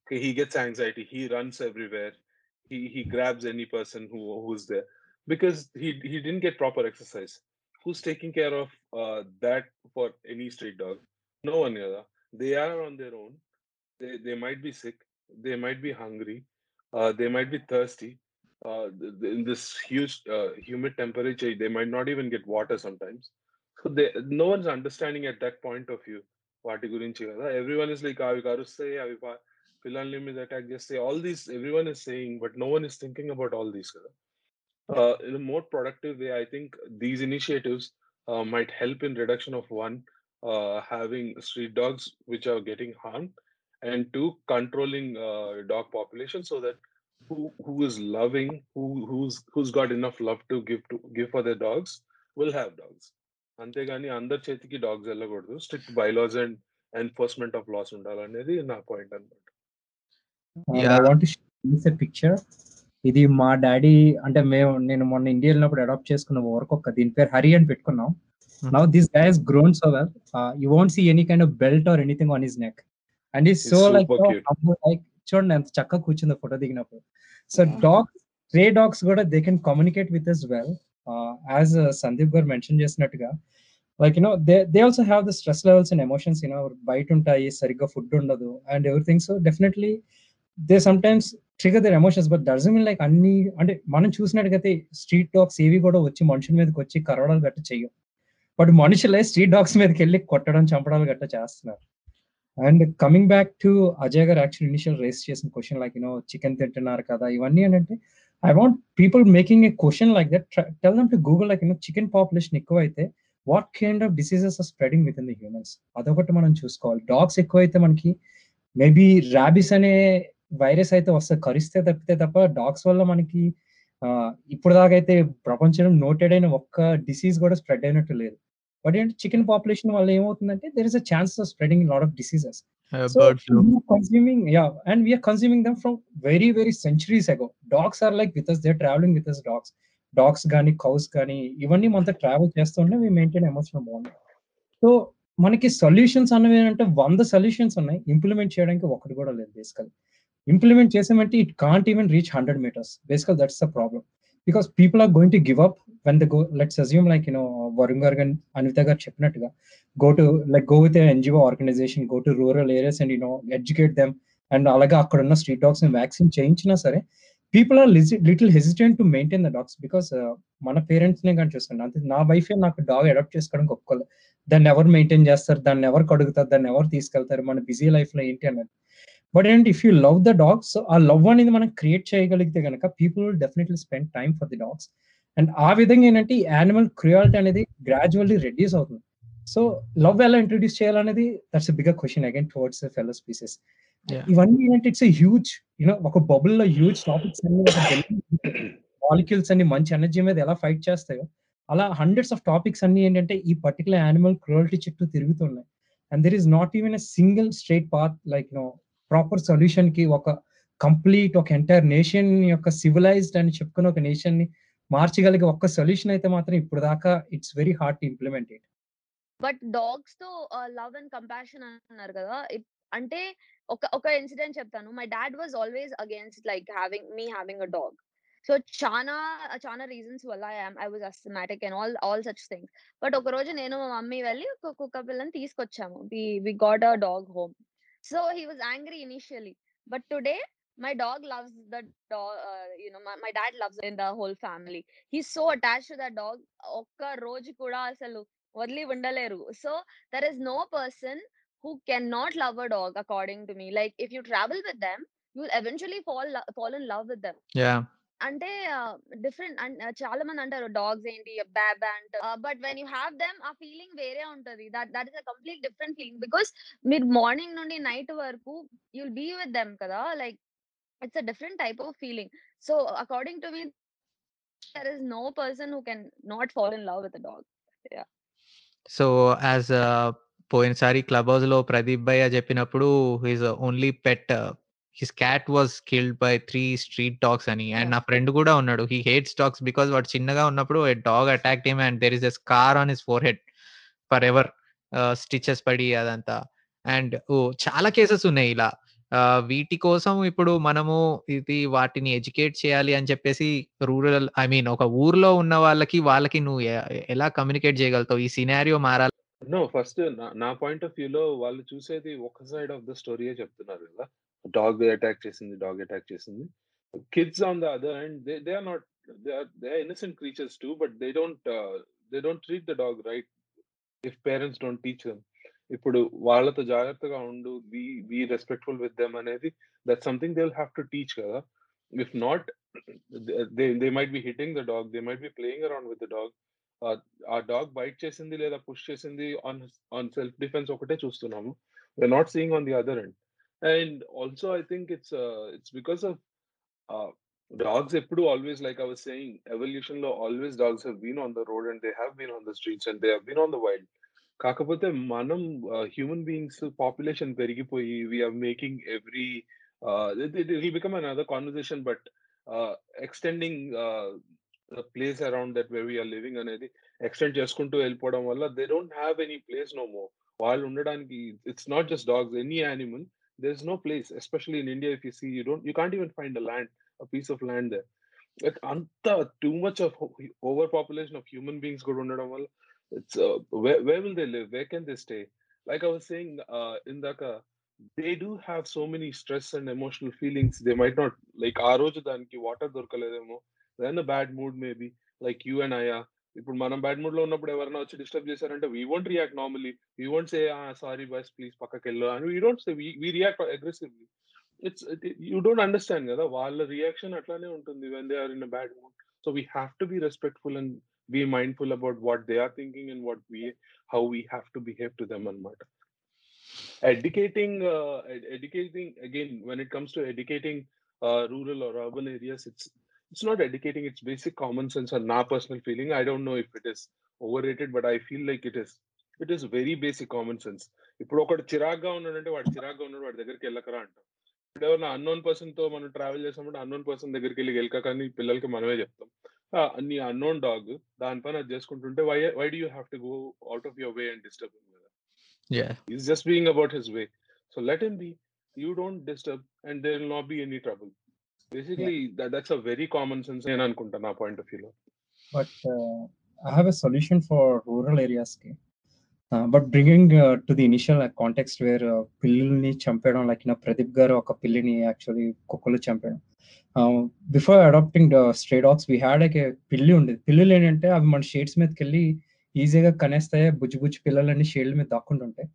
okay he gets anxiety he runs everywhere he he grabs any person who who's there because he he didn't get proper exercise. Who's taking care of uh, that for any street dog? No one either. They are on their own. They they might be sick. They might be hungry. Uh, they might be thirsty. Uh, in this huge uh, humid temperature, they might not even get water sometimes. So they, no one's understanding at that point of view. Everyone is like, "Avikaru say, Avikaru." అవి కరుస్తాయి అవి పా- పిల్లల్ని మీద attack చేస్తే all these everyone is saying but no one is thinking about all these కదా in more productive way I think these initiatives might help in reduction of one uh, having street dogs which are getting harmed and two controlling uh, dog population so that who who is loving who who's who's got enough love to give to give for their dogs will have dogs అంతేగాని అందరి చేతికి dogs వెళ్ళకూడదు strict bylaws and enforcement of laws ఉండాలనేది నా point అనమాట I. Want picture ఇది మా daddy అంటే మేము నేను మొన్న ఇండియా వెళ్ళినప్పుడు అడాప్ట్ చేసుకున్న వర్క్ ఒక దీని పేరు హరి అని పెట్టుకున్నాం. Now this guy has grown so well uh, you won't see any kind of belt or anything on his neck. And he's He's so like super so cute. humble, like చూడండి ఎంత చక్కగా కూర్చుందో photo దిగినప్పుడు. So dogs stray dogs కూడా they can communicate with us well as Sandeep garu mention చేసినట్టుగా like you know they they also have the stress levels and emotions you know బయట ఉంటాయి సరిగ్గా ఫుడ్ ఉండదు and everything so definitely they sometimes trigger their emotions but దర్జన్ mean like అన్ని అంటే మనం చూసినట్టుగైతే street dogs ఏవి కూడా వచ్చి మనుషుల మీదకి వచ్చి కరవడాలు గట్ట చెయ్యం బట్ మనుషులే స్ట్రీట్ డాగ్స్ మీదకి వెళ్ళి కొట్టడం చంపడాలు గట్ట చేస్తున్నారు. And coming back to Ajay garu actual initial raise చేసిన question like you know chicken తింటున్నారు కదా ఇవన్నీ ఏంటంటే I want people making a question like that tell them to Google like you know chicken population ఎక్కువ అయితే what kind of diseases are spreading with in the humans అదొకటి మనం చూసుకోవాలి. Dogs ఎక్కువైతే మనకి మేబీ ర్యాబిస్ అనే వైరస్ అయితే వస్తే కరిస్తే తప్పితే తప్ప డాగ్స్ వల్ల మనకి ఇప్పుడు దాకా అయితే ప్రపంచంలో నోటెడ్ అయిన ఒక్క డిసీజ్ కూడా స్ప్రెడ్ అయినట్టు లేదు బట్ ఏంటి చికెన్ పాపులేషన్ వల్ల ఏమవుతుందంటే there is a chance of spreading lot of diseases and we are consuming them from very, very centuries ago. Dogs are like with us, they're traveling with us, dogs. Dogs కానీ cows కానీ ఇవన్నీ మనతో travel చేస్తుంటే we maintain emotional bond. So మనకి solutions అన్నవి ఏంటంటే వంద solutions ఉన్నాయి ఇంప్లిమెంట్ చేయడానికి ఒకటి కూడా లేదు బేసికల్ ఇంప్లిమెంట్ చేసామంటే it can't even reach hundred metres basically that's the problem because people are going to give up when the go let's assume like you know Varun garu కానీ అనిత గారు చెప్పినట్టుగా go to like go with an NGO organization, go to rural areas and you know educate them. And అలాగే అక్కడ ఉన్న street dogs vaccine చేయించినా సరే people are little hesitant to maintain the dogs because మన parents నే కానీ చూస్తాను అంతే నా వైఫ్ నాకు డాగ్ అడాప్ట్ చేసుకోవడానికి ఒప్పుకోలేదు దాన్ని ఎవరు మెయింటైన్ చేస్తారు? దాన్ని ఎవరు కడుగుతారు? దాన్ని ఎవరు తీసుకెళ్తారు? మన బిజీ లైఫ్లో ఏంటి అన్నది. బట్ ఏంటి if you love the dogs ఆ లవ్ అనేది మనం క్రియేట్ చేయగలిగితే కనుక people will definitely spend time for the dogs and ఆ విధంగా ఏంటంటే ఈ యానిమల్ క్రియాలిటీ అనేది గ్రాడ్యువల్లీ రెడ్యూస్ అవుతుంది. సో లవ్ ఎలా ఇంట్రొడ్యూస్ చేయాలనేది that's bigger question again towards fellow species. ఇవన్నీ ఏంటంటే ఇట్స్ హ్యూజ్ యూనో ఒక బబుల్లో హ్యూజ్ టాపిక్స్ అన్ని మాలిక్యూల్స్ అన్ని మంచి ఎనర్జీ మీద ఎలా ఫైట్ చేస్తాయో అలా హండ్రెడ్స్ ఆఫ్ టాపిక్స్ అన్ని ఏంటంటే ఈ పర్టికులర్ యానిమల్ క్రూయల్టీ చుట్టూ తిరుగుతున్నాయి. And there is not even a single straight path like no proper సొల్యూషన్కి ఒక కంప్లీట్ ఒక ఎంటైర్ నేషన్ యొక్క సివిలైజ్డ్ అని చెప్పుకుని ఒక నేషన్ని మార్చగలిగే ఒక్క సొల్యూషన్ అయితే మాత్రం ఇప్పుడు దాకా it's very hard to implement it. But డాగ్స్తో love and compassion అన్నారు కదా అంటే ఒక ఒక ఇన్సిడెంట్ చెప్తాను. My dad was always against like having me having a dog. So చాలా చాలా రీజన్స్ వల్ల I was asthmatic and all all such things. But ఒక రోజు నేను మా మమ్మీ వెళ్ళి ఒక కుక్క పిల్లని తీసుకొచ్చాము. We we got a dog home. so he was angry initially but today my dog loves the dog you know my dad loves in the whole family he so attach to the dog ఒక్క రోజు కూడా అసలు వదిలి ఉండలేరు so there is no person who cannot love a dog according to me like if you travel with them you will eventually fall lo- fall in love with them Yeah అంటే different చాలా మంది అంటారు dogs ఏంటి బ్యాబ్ అంట but when you have them ఆ feeling వేరే ఉంటది. That that is a complete different feeling. Because మీరు మార్నింగ్ నుండి నైట్ వరకు యుల్ బీ విత్ దెమ్ కదా like it's a different type of feeling. So according to me there is no person who can not fall in love with dog. So as పోయినసారి club హౌస్లో ప్రదీప్ భయ్య చెప్పినప్పుడు his only pet his cat was killed by three street dogs అని. And నా friend కూడా ఉన్నాడు. He hates dogs because వాడు చిన్నగా ఉన్నప్పుడు dog attack him and there is a scar on his forehead forever stitches పడి అదంతా. అండ్ ఓ చాలా కేసెస్ ఉన్నాయి ఇలా. ఆ, వీటి కోసం ఇప్పుడు మనము ఇది వాటిని ఎడ్యుకేట్ చేయాలి అని చెప్పేసి రూరల్ ఐ మీన్ ఒక ఊర్లో ఉన్న వాళ్ళకి వాళ్ళకి నువ్వు ఎలా కమ్యూనికేట్ చేయగలుగుతావు? ఈ సినారియో మారాలి. నో ఫస్ట్ నా పాయింట్ ఆఫ్ వ్యూలో వాళ్ళు చూసేది ఒక సైడ్ ఆఫ్ ద స్టోరీయే చెప్తున్నారు కదా. డాగ్ అటాక్ చేసింది డాగ్ అటాక్ చేసింది kids on the other and they they are not they are they are innocent creatures too but they don't they don't treat the dog right if parents don't teach them ఇప్పుడు వాళ్ళతో జాగ్రత్తగా ఉండు be be respectful with them అనేది that something they will have to teach కదా. If not they they might be hitting the dog they might be playing around with the dog ఆ dog bite చేసింది లేదా push చేసింది on on self defence ఒకటే చూస్తున్నాము. We're not seeing on the other and and also i think it's uh, it's because of uh, dogs epudu always like i was saying evolution lo always dogs have been on the road and they have been on the streets and they have been on the wild కాకపోతే మనం human beings population పెరిగిపోయి we are making every it will become another conversation but extending place around that way we are living అనేది extend చేసుకుంటూ వెళ్ళిపోవడం వల్ల they don't have any place no more వాళ్ళు ఉండడానికి it's not just dogs any animal there's no place especially in india if you see you don't you can't even find a land a piece of land there. Like anta too much of overpopulation of human beings go around it's uh, where, where will they live? Where can they stay? Like i was saying uh, in dhaka they do have so many stress and emotional feelings. They might not like aa roju water dorkaleemo they're in a bad mood maybe like you and i are. ఇప్పుడు మనం bad మూడ్లో ఉన్నప్పుడు ఎవరైనా వచ్చి disturb చేశారంటే we won't react normally we won't say sorry boys please పక్కకి వెళ్ళు అని we don't say we react aggressively it's you don't understand కదా. వాళ్ళ రియాక్షన్ అట్లానే ఉంటుంది when they are in bad mood so we have to be respectful and be mindful about what they are thinking and what we how we have to behave to them అనమాట educating uh, ed- educating again when it comes to educating uh, rural or urban areas it's it's not educating it's basic common sense and my personal feeling i don't know if it is overrated but i feel like it is it is very basic common sense ఇప్పుడు ఒకడు చిరాగ్గా ఉన్నాడంటే వాడు చిరాగ్గా ఉన్నాడు వాడి దగ్గరికి వెళ్ళకరా అంటాం ఇప్పుడు ఎవరైనా అన్నోన్ పర్సన్తో మనం ట్రావెల్ చేసామంటే అన్నోన్ పర్సన్ దగ్గరికి వెళ్ళి వెళ్ళక కానీ పిల్లలకి మనమే చెప్తాం "ఆ, నీ అన్నోన్ డాగ్ దానిపైన అది చేసుకుంటుంటే why why do you have to go out of your way and disturb కదా Yeah. He's just being about his way. So let him be. You don't disturb, and there will not be any that, that's a very common sense నేను అనుకుంటా నా point of వ్యూలో but uh, I have a solution for rural areas. కి. But bringing to the initial uh, context where uh, పిల్లుల్ని చంపేయడం like నా ప్రదీప్ గారు ఒక పిల్లిని యాక్చువల్లీ కుక్కలు చంపేయడం before adopting stray dogs we had ఒక పిల్లి ఉండేది పిల్లులు ఏంటంటే అవి మన షేడ్స్ మీదకి వెళ్ళి ఈజీగా కనేస్తాయి బుజ్జి బుజ్జి పిల్లలన్నీ షేడ్ల మీద దాక్కుంటుంటాయి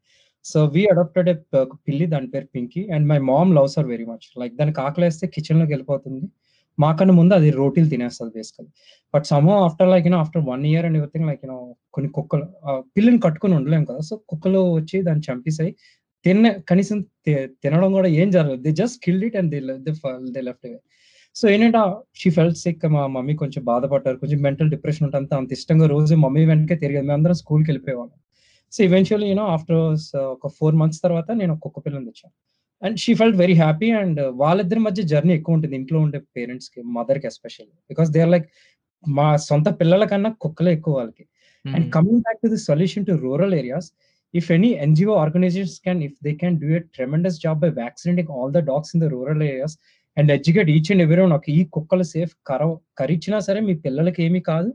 సో వీ అడాప్టెడ్ ఒక పిల్లి దాని పేరు Pinky. And my mom loves or very much like దానికి ఆకలేస్తే కిచెన్లోకి వెళ్ళిపోతుంది. మాకన్నా ముందు అది రోటీలు తినేస్తుంది basically but సమో after like you know after one year and everything like you know కొన్ని కుక్కలు ఆ, పిల్లిని కట్టుకుని ఉండలేము కదా. సో కుక్కలు వచ్చి దాన్ని చంపేసాయి. తిన్న కనీసం తినడం కూడా ఏం జరగదు they just killed it and they they left away so ఏంటంటే షీ ఫెల్ట్ సిక్ మా మమ్మీ కొంచెం బాధపడ్డారు. కొంచెం మెంటల్ డిప్రెషన్ ఉంటుంది అంత అంత ఇష్టంగా రోజు మమ్మీ వెనకే తిరిగేది. మేము అందరం స్కూల్కి వెళ్ళిపోయేవాళ్ళం. So eventually you know after ఒక ఫోర్ మంత్స్ తర్వాత నేను ఒక కుక్క పిల్లని తెచ్చాను. And she felt very happy and వాళ్ళిద్దరి మధ్య జర్నీ ఎక్కువ ఉంటుంది. ఇంట్లో ఉండే పేరెంట్స్కి మదర్కి especially because they are like మా సొంత పిల్లల కన్నా కుక్కలే ఎక్కువ వాళ్ళకి. And coming back to the solution to rural areas if any NGO organizations can, if they can do a tremendous job by vaccinating all the dogs in the rural areas and educate each and everyone ఒక ఈ కుక్కలు safe కర కరిచినా సరే మీ పిల్లలకి ఏమీ కాదు.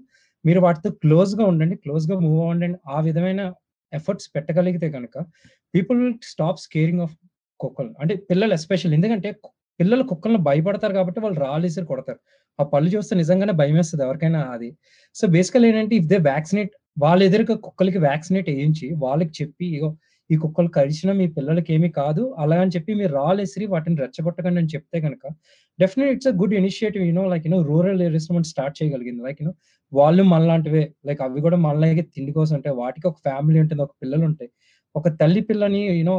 మీరు వాటితో క్లోజ్గా ఉండండి క్లోజ్గా మూవ్ అవ్వండి ఆ విధమైన ఎఫర్ట్స్ పెట్టగలిగితే కనుక people will stop scaring of కుక్కలు. అంటే పిల్లలు ఎస్పెషల్ ఎందుకంటే పిల్లలు కుక్కలను భయపడతారు కాబట్టి వాళ్ళు రాలేసి కొడతారు. ఆ పళ్ళు చూస్తే నిజంగానే భయం వేస్తుంది ఎవరికైనా అది. సో బేసికల్ ఏంటంటే ఇఫ్ దే వ్యాక్సినేట్ వాళ్ళ ఎదురుగా కుక్కలకి వ్యాక్సినేట్ వేయించి వాళ్ళకి చెప్పి ఇగో ఈ కుక్కలు కలిసిన మీ పిల్లలకి ఏమీ కాదు అలా అని చెప్పి మీరు రాలేసిరి వాటిని రెచ్చగొట్టకండి అని చెప్తే కనుక definite it's a good initiative you know like you know rural areas మనం స్టార్ట్ చేయగలిగింది. లైక్ యూనో వాళ్ళు మనలాంటివే. లైక్ అవి కూడా మనలాగే తిండి కోసం. ఉంటాయి వాటికి ఒక ఫ్యామిలీ ఉంటుంది ఒక పిల్లలు ఉంటాయి ఒక తల్లి పిల్లని యూనో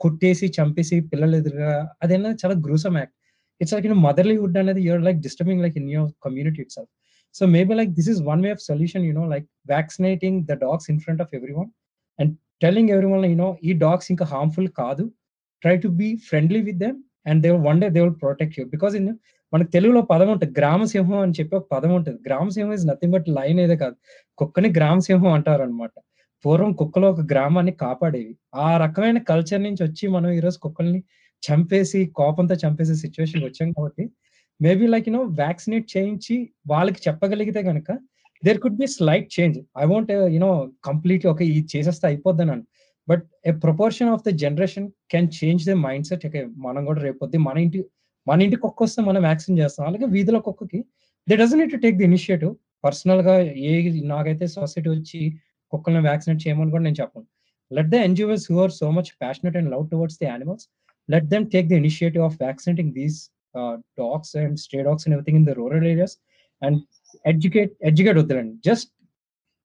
కుట్టేసి చంపేసి పిల్లలు ఎదురుగా అదేనా చాలా gruesome act it's like you know motherhood అనేది your like disturbing like in your community itself so maybe like this is one way of solution you know like vaccinating the dogs in front of everyone and telling everyone you know ఈ dogs ఇంకా harmful కాదు. Try to be friendly with them and they one day they will protect you because in మనకు తెలుగులో పదం ఉంటుంది గ్రామసింహం అని చెప్పి ఒక పదం ఉంటుంది. గ్రామసింహం ఇస్ నథింగ్ బట్ లైన్ ఏదే కాదు. కుక్కని గ్రామసింహం అంటారు అనమాట పూర్వం కుక్కలు ఒక గ్రామాన్ని కాపాడేవి. ఆ రకమైన కల్చర్ నుంచి వచ్చి మనం ఈరోజు కుక్కల్ని చంపేసి కోపంతో చంపేసే సిచ్యువేషన్ వచ్చాం కాబట్టి మేబీ లైక్ యూనో వ్యాక్సినేట్ చేయించి వాళ్ళకి చెప్పగలిగితే కనుక there could be slight change I want you know completely ఒక ఇది చేసేస్తే అయిపోద్ది అని but a proportion of the generation can change the mindset మనం కూడా రేపొద్ది మన ఇంటి మన ఇంటి కుక్క వస్తే మనం వ్యాక్సిన్ చేస్తాం. అలాగే వీధిలో కుక్కకి they doesn't need take the initiative పర్సనల్గా ఏ నాకైతే సొసైటీ వచ్చి కుక్కల్ని వ్యాక్సినేట్ చేయమని కూడా నేను చెప్పను. Let the NGOs who are so much passionate and love towards the animals let them take the initiative of vaccinating these dogs and stray dogs and everything in the rural areas and educate educate వద్దులండి. Just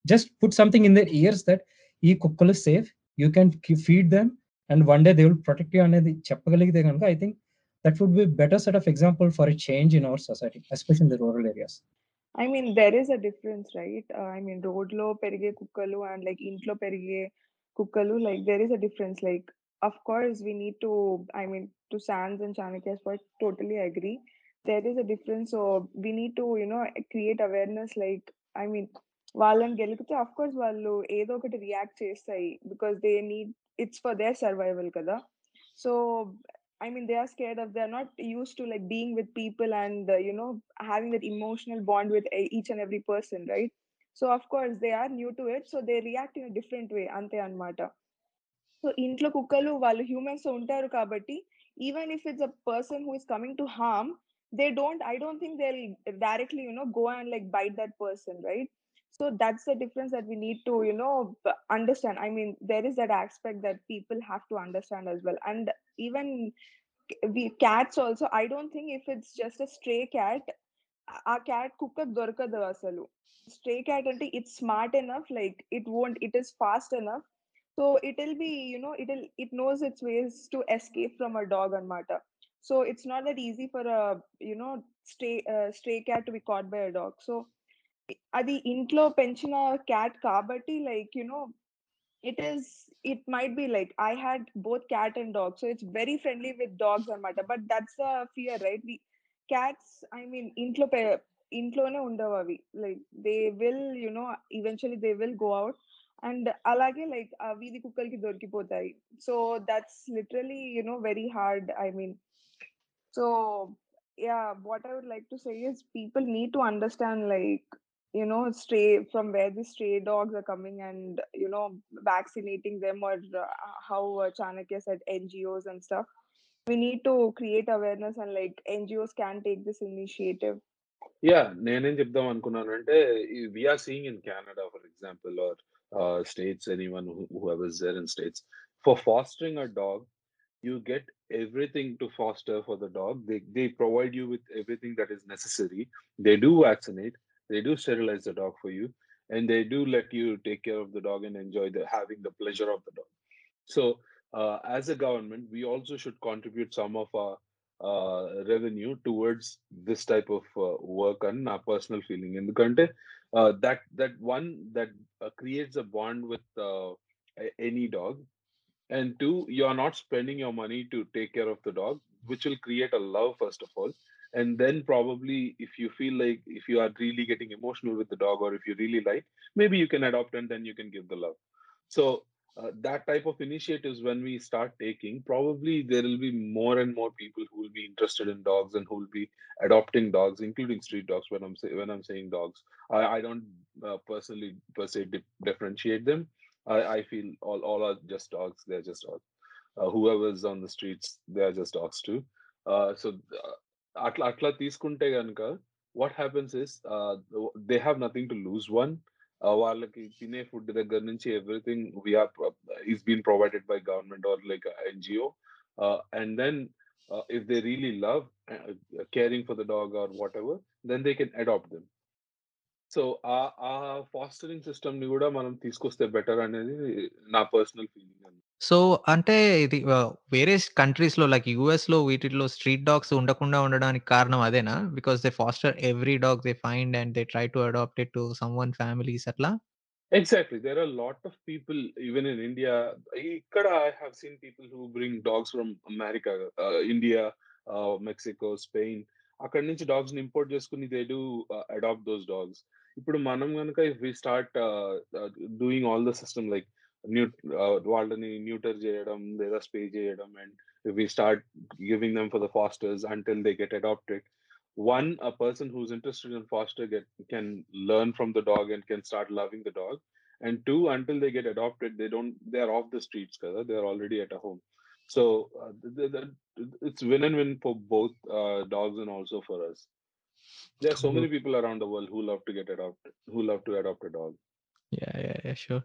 just put something in their ears that ఈ కుక్కలు safe you can feed them and one day they will protect you అనేది చెప్పగలిగితే కనుక I think That would be better set of example for a change in our society especial in the rural areas I mean, there is a difference, right? Uh, I mean, road lo perige kukkalu and like intlo perige kukkalu, like there is a difference. Like, of course, we need to, I mean, to Sans and Chanakya's point, totally agree. There is a difference. So we need to, you know, create awareness. Like, I mean, వాళ్ళని గెలిపితే of course వాళ్ళు ఏదో ఒకటి react చేస్తాయి because they need it's for their survival కదా so I mean, they are scared of, they're not used to like being with people and, uh, you know, having that emotional bond with a- each and every person, right? So, of course, they are new to it. So, they react in a different way. Ante anmata. So ఇంట్లో కుక్కలు వాళ్ళు humans ఉంటారు కాబట్టి even if it's a person who is coming to harm they don't I don't think they directly you know go and like bite that person right so that's the difference that we need to you know understand I mean there is that aspect that people have to understand as well and even we cats also i don't think if it's just a stray cat ఆ cat కుక్క దొరకదు అసలు stray cat అంటే it's smart enough like it won't it is fast enough so it will be you know it will it knows its ways to escape from a dog అనమాట so it's not that easy for you know stay stray cat to be caught by a dog so అది ఇంట్లో పెంచిన cat కాబట్టి like you know it is it might be like i had both cat and dog so it's very friendly with dogs and matter but that's the fear right we cats i mean intlo pe- ఇంట్లోనే ఉండవు అవి like they will you know eventually they will go out and అలాగే like ఆ వీధి కుక్కలకి దొరికిపోతాయి so that's literally you know very hard I mean so yeah what I would like to say is people need to understand like you know stray from where the stray dogs are coming and you know vaccinating them or uh, how uh, chanakya said ngos and stuff we need to create awareness and like ngos can take this initiative yeah నేనేం చెప్దాం అనుకున్నాను అంటే we are seeing in Canada for example or States anyone whoever's there in States for fostering a dog you get everything to foster for the dog they they provide you with everything that is necessary they do vaccinate They do sterilize the dog for you, and they do let you take care of the dog and enjoy the having the pleasure of the dog. So, uh, as a government, we also should contribute some of our uh, revenue towards this type of uh, work and our personal feeling in the country. Uh, that that one that uh, creates a bond with uh, any dog, and two, you are not spending your money to take care of the dog, which will create a love first of all, and then probably if you feel like if you are really getting emotional with the dog or if you really like maybe you can adopt and then you can give the love. So uh, that type of initiatives when we start taking probably there will be more and more people who will be interested in dogs and who will be adopting dogs including street dogs when i'm say, when i'm saying dogs. I, I don't uh, personally per se di- differentiate them. I, I feel all, all are just dogs. They're just dogs. Uh, whoever's on the streets they are just dogs too. Uh, so uh, అట్లా అట్లా తీసుకుంటే కనుక what happens is they have nothing to lose one వాళ్ళకి తినే food దగ్గర నుంచి everything we're is been provided by government or like NGO and then if they really love caring for the dog or whatever then they can adopt them so ఆ fostering సిస్టమ్ని కూడా మనం తీసుకొస్తే better అనేది నా personal feeling అండి. So అంటే ఇది ఆహ్, వేరే కంట్రీస్‌లో లైక్ యూఎస్‌లో వీటిల్లో స్ట్రీట్ డాగ్స్ ఉండకుండా ఉండడానికి కారణం అదేనా? Because they foster every dog they find and they try to adopt it to someone families అట్లా? Exactly. There are a lot of people, even in India. Ikkada, I have seen people who bring dogs from America, uh, India, uh, Mexico, Spain. అక్కడి నుంచి డాగ్స్ని import చేసుకుని they do adopt those dogs ఇప్పుడు మనం కనుక if we start doing all the system like new వాళ్ళని neuter చేయడం లేదా స్పే చేయడం and if we start giving them for the fosters until they get adopted one a person who's interested in foster get can learn from the dog and can start loving the dog and two until they get adopted they don't they are off the streets kada they're already at a home so uh, the, the, it's win and win for both uh, dogs and also for us there are so many people around the world who love to get adopted who love to adopt a dog yeah! Yeah! Yeah! Sure.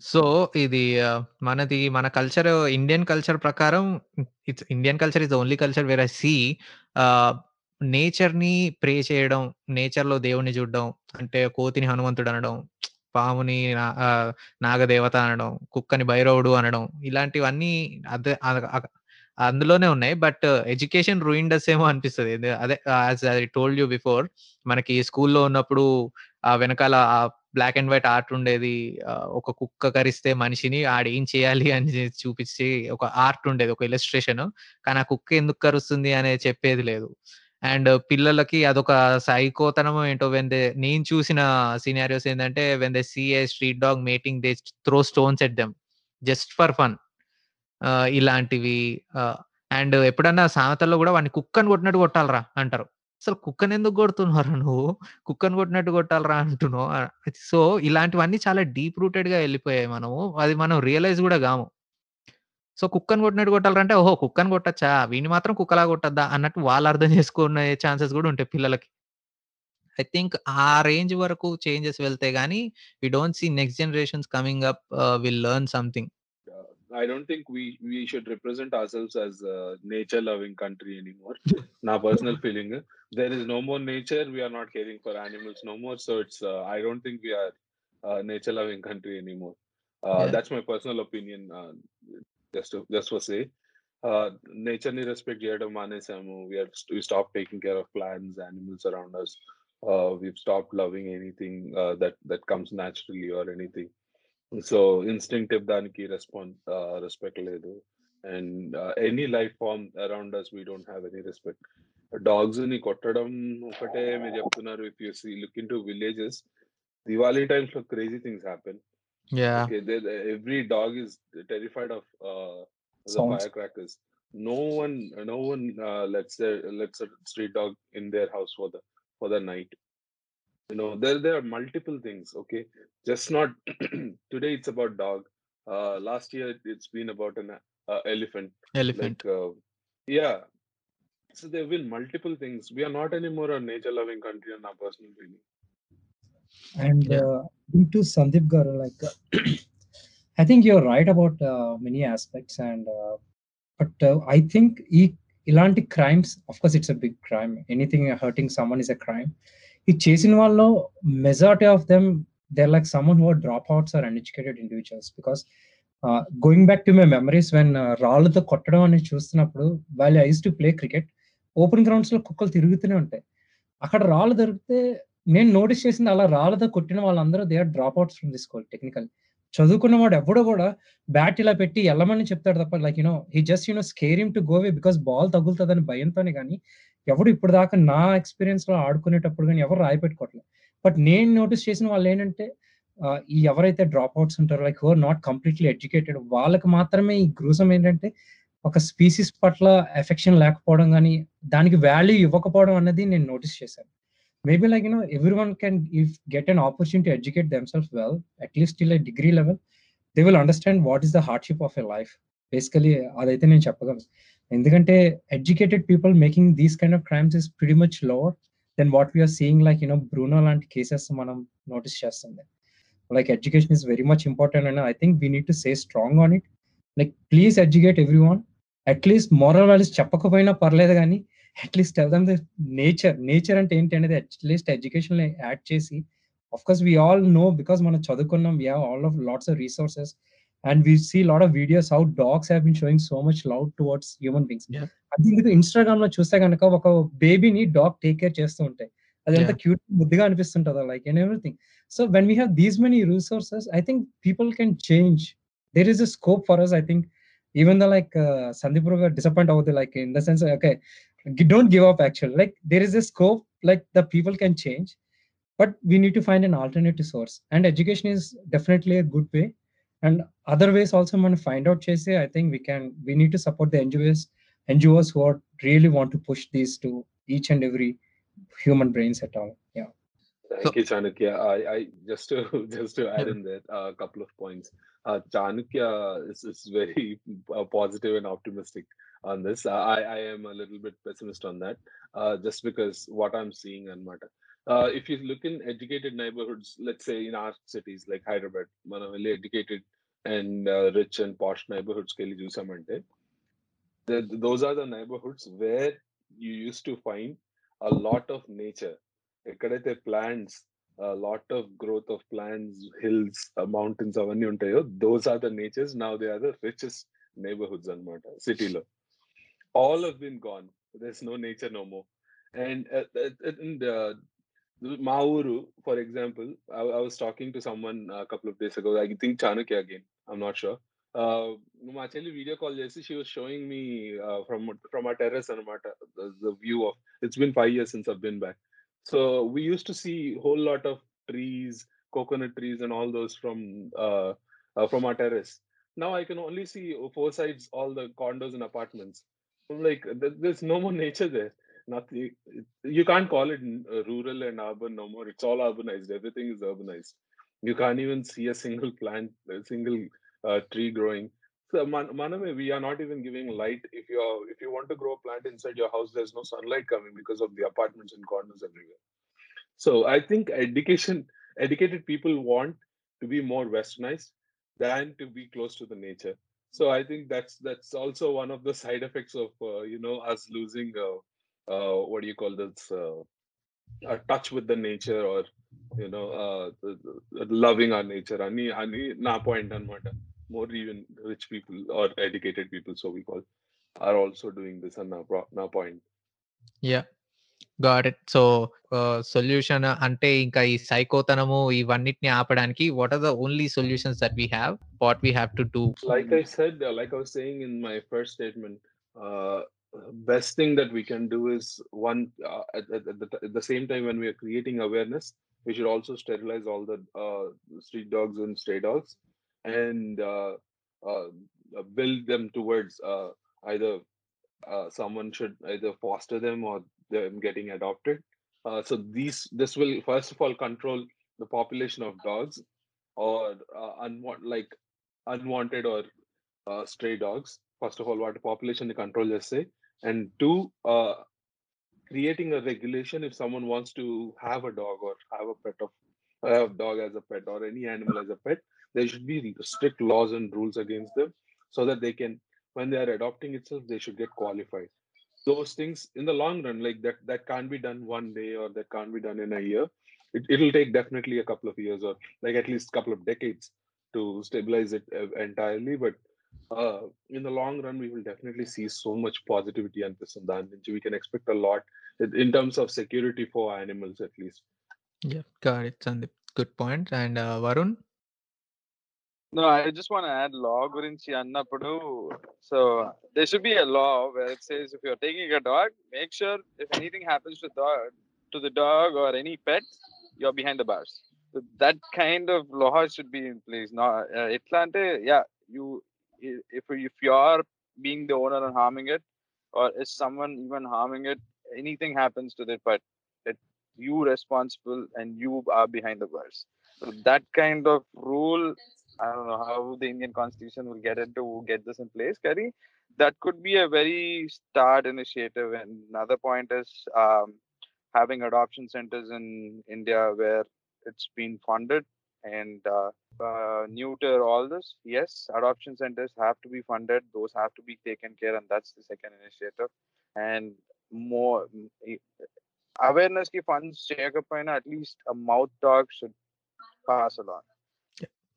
so ఇది ah, మనది మన culture Indian culture ప్రకారం it's Indian culture is the only culture where I see ah, నేచర్‌ని pray చేయడం, నేచర్‌లో దేవుడిని చూడడం, అంటే కోతిని హనుమంతుడు అనడం, పాముని నా ఆహ్, నాగదేవత అనడం, కుక్కని భైరవుడు అనడం, ఇలాంటివన్నీ అదే అద్ అక్ అందులోనే ఉన్నాయి. బట్ ఎడ్యుకేషన్ రూయిన్డ్ అస్ ఏమో అనిపిస్తది. అదే as I told you before మనకి స్కూల్‌లో ఉన్నప్పుడు ఆ వెనకాల ఆ బ్లాక్ అండ్ వైట్ ఆర్ట్ ఉండేది. ఒక కుక్క కరిస్తే మనిషిని ఆడేం చేయాలి అని చూపించి ఒక ఆర్ట్ ఉండేది. ఒక ఇలస్ట్రేషన్ కానీ ఆ కుక్క ఎందుకు కరుస్తుంది అనేది చెప్పేది లేదు. అండ్ పిల్లలకి అదొక సైకోతనం ఏంటో వెన్ దే నేను చూసిన సినారియోస్ ఏంటంటే when they see a street dog mating they throw stones at them just for fun. ఇలాంటివి అండ్ ఎప్పుడన్నా సామెతల్లో కూడా వాడిని కుక్కని కొట్టినట్టు కొట్టాలరా అంటారు. అసలు కుక్కని ఎందుకు కొడుతున్నారు నువ్వు? కుక్కను కొట్టినట్టు కొట్టాలరా అంటున్నావు. సో ఇలాంటివన్నీ చాలా డీప్ రూటెడ్‌గా వెళ్ళిపోయాయి మనము. అది మనం రియలైజ్ కూడా కాము సో కుక్కని కొట్టినట్టు కొట్టాలంటే అంటే ఓహో! కుక్కను కొట్టచ్చా వీని మాత్రం కుక్కలా కొట్టద్దా అన్నట్టు వాళ్ళు అర్థం చేసుకునే ఛాన్సెస్ కూడా ఉంటాయి పిల్లలకి. ఐ థింక్ ఆ రేంజ్ వరకు చేంజెస్ వెళ్తే గానీ we don't see next generations coming up will learn something. uh, I don't think we we should represent ourselves as a nature loving country anymore. My personal feeling, uh, there is no more nature. We are not caring for animals no more. So it's uh, I don't think we are a nature loving country anymore. Uh, Yeah. That's my personal opinion. Uh, just to, just for say, uh, nature ni respect చేయడం మానేసాము. We have we stopped taking care of plants, animals around us. Uh, we've stopped loving anything uh, that that comes naturally or anything. So instinctive దానికి response respect లేదు and any life form around us we don't have any respect dogs ని కొట్టడం ఒకటే మీరు చెప్తున్నారు if you see look into villages Diwali times లో crazy things happen yeah! Okay, there, there- every dog is terrified of uh, the Sounds. firecrackers. No one, no one uh, lets their lets a street dog in their house for the for the night. you know there there are multiple things okay? Just not today it's about dog. Uh last year it's been about an uh, elephant elephant. like, uh, yeah. So there will multiple things. We are not anymore a nature loving country in our personal feeling. And yeah. uh, to sandeep gar like i think you're right about uh, many aspects and uh, but uh, i think e- elantic crimes of course it's a big crime. Anything hurting someone is a crime. ఇది చేసిన వాళ్ళు majority of them there like someone who dropouts or uneducated individuals because going back to my memories when రాళ్ళతో కొట్టడం అనేది చూస్తున్నప్పుడు వాళ్ళు used to play cricket open గ్రౌండ్స్లో కుక్కలు తిరుగుతూనే ఉంటాయి. అక్కడ రాళ్ళు దొరికితే నేను నోటీస్ చేసింది అలా రాళ్ళతో కొట్టిన వాళ్ళందరూ they are dropouts from this school technical చదువుకున్న వాడు ఎవడో కూడా బ్యాట్ ఇలా పెట్టి వెళ్ళమని చెప్తాడు తప్ప like you know he just you know scare him to go away because ball తగులుతుందని భయంతోనే కానీ ఎవరు ఇప్పుడు దాకా నా ఎక్స్పీరియన్స్లో ఆడుకునేటప్పుడు కానీ ఎవరు రాయి పెట్టుకోవట్లేదు బట్ నేను నోటీస్ చేసిన వాళ్ళు ఏంటంటే ఈ ఎవరైతే డ్రాప్ అవుట్స్ ఉంటారో like or not completely educated వాళ్ళకి మాత్రమే ఈ గ్రూసం ఏంటంటే ఒక స్పీసీస్ పట్ల ఎఫెక్షన్ లేకపోవడం కానీ దానికి వాల్యూ ఇవ్వకపోవడం అన్నది నేను నోటీస్ చేశాను. Maybe like you know everyone can if get an opportunity educate themself well at least till degree level they will understand what is the hardship of a life basically అదైతే నేను చెప్పగలను. ఎందుకంటే educated people making these kind of crimes is pretty much lower than what we are seeing like you know Bruno లాంటి cases మనం notice చేస్తుంది like education is very much important and I think we need to say strong on it. Like please educate everyone at least moral values చెప్పకపోయినా పర్లేదు కానీ at least them the nature. Nature అంటే ఏంటి అనేది at least education add చేసి of course we all know because మనం చదువుకున్నాం we have all of lots of resources And we see lot of videos how dogs have been showing so much love towards human beings Yeah. అది ఎందుకు Instagram లో చూస్తే కనుక ఒక బేబీని dog take care చేస్తూ ఉంటాయి అది ఎంత Yeah. క్యూట్ ముద్దుగా అనిపిస్తుంటుందో like and everything so when we have these many resources I think people can change there is a scope for us I think even the like Sandeep garu disappoint అవుతుంది like in the sense okay don't give up actual like there is a scope like the people can change but we need to find an alternative source and education is definitely a good way and other ways also మనం find out చేసి I think we can we need to support the NGOs NGOs who are really want to push these to each and every human brains at all yeah Thank you, Chanukya. I, I just to just to add in there uh, a couple of points. Uh, Chanukya is, is very uh, positive and optimistic on this. I, I am a little bit pessimist on that, uh, just because what I'm seeing and matter. Uh, if you look in educated neighborhoods, let's say in our cities like Hyderabad, మనం వెళ్ళి educated and uh, rich and posh neighborhoods కి వెళ్ళి చూసామంటే th- those are the neighborhoods where you used to find a lot of nature. ఎక్కడైతే plants lot of growth of plants hills mountains అవన్నీ ఉంటాయో those are the natures now they are the richest neighbourhoods అనమాట సిటీలో all of been gone there's no nature no more and Mauru, for example, I, I, was talking to someone a couple of days ago. I think Chanukya again. I'm not sure. Uh, actually video call she was showing me uh, from from our terrace and our the, the view of it's been five years since I've been back. So we used to see whole lot of trees, coconut trees, and all those from uh, uh, from our terrace. Now I can only see four sides, all the condos and apartments. I'm like, there's no more nature there. Nothing. You can't call it uh, rural and urban no more. It's all urbanized. Everything is urbanized. You can't even see a single plant, a single uh, tree growing. So Man- Maname, we are not even giving light. If you are, if you want to grow a plant inside your house, there's no sunlight coming because of the apartments and condos everywhere. So I think education, educated people want to be more westernized than to be close to the nature. So I think that's that's also one of the side effects of uh, you know us losing uh, uh, what do you call this uh, a touch with the nature or you know uh, the, the, loving our nature. Ani ani na point anamata. More even rich people or educated people, so we call, are also doing this and now now point. Yeah got it so solution అంటే ఇంకా ఈ సైకోతనము ఇవన్నిటిని ఆపడానికి what are the only solutions that we have what we have to do like I said, uh, like I was saying in my first statement, uh, best thing that we can do is one uh, at, at, at, the, at the same time when we are creating awareness, we should also sterilize all the uh, street dogs and stray dogs, and uh, uh, build them towards uh, either uh, someone should either foster them or them getting adopted. So these this will first of all control the population of dogs or uh, unwa- like unwanted or stray dogs. First of all, what population control just say, and two, uh, creating a regulation if someone wants to have a dog or have a pet of have a dog as a pet or any animal as a pet, there should be strict laws and rules against them so that they can, when they are adopting itself, they should get qualified. Those things in the long run, like that, that can't be done one day or that can't be done in a year. It, it'll take definitely a couple of years or like at least a couple of decades to stabilize it uh, entirely. But uh, in the long run, we will definitely see so much positivity on this and We can expect a lot in terms of security for animals, at least. Yeah, got it, Sandeep. Good point. And uh, Varun? No, I just want to add law gurinchi annappudu. So there should be a law where it says if you're taking a dog, make sure if anything happens to dog, to the dog or any pet, you're behind the bars. So that kind of law should be in place. Now, uh, Atlanta, yeah, you if if you're being the owner and harming it, or is someone even harming it, anything happens to the pet, it you responsible and you are behind the bars. So that kind of rule I don't know how the Indian constitution will get into get this in place, Kerry. That could be a very start initiative. And another point is um, having adoption centers in India where it's been funded and uh, uh, neuter all this. Yes adoption centers have to be funded. Those have to be taken care and that's the second initiative. And more mm, awareness ki funds cheyakapoyina at least a mouth dog should pass along.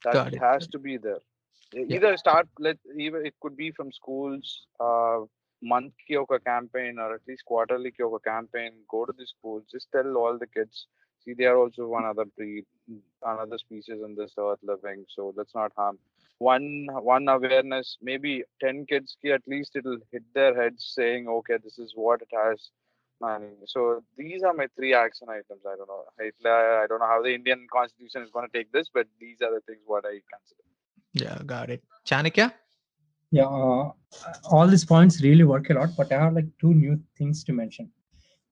That that has to be there. Yeah. either start let even it could be from schools uh, month campaign or at least quarterly campaign. Go to the schools just tell all the kids See, they are also one other breed, another species in this earth living. So let's not harm. One one awareness, maybe ten kids ki at least it'll hit their heads saying, okay, this is what it has. And so these are my three action items. I don't know. I, I don't know how the Indian constitution is going to take this, but these are the things what I consider. Yeah, got it. Chanakya? Yeah, uh, all these points really work a lot, but I have like two new things to mention.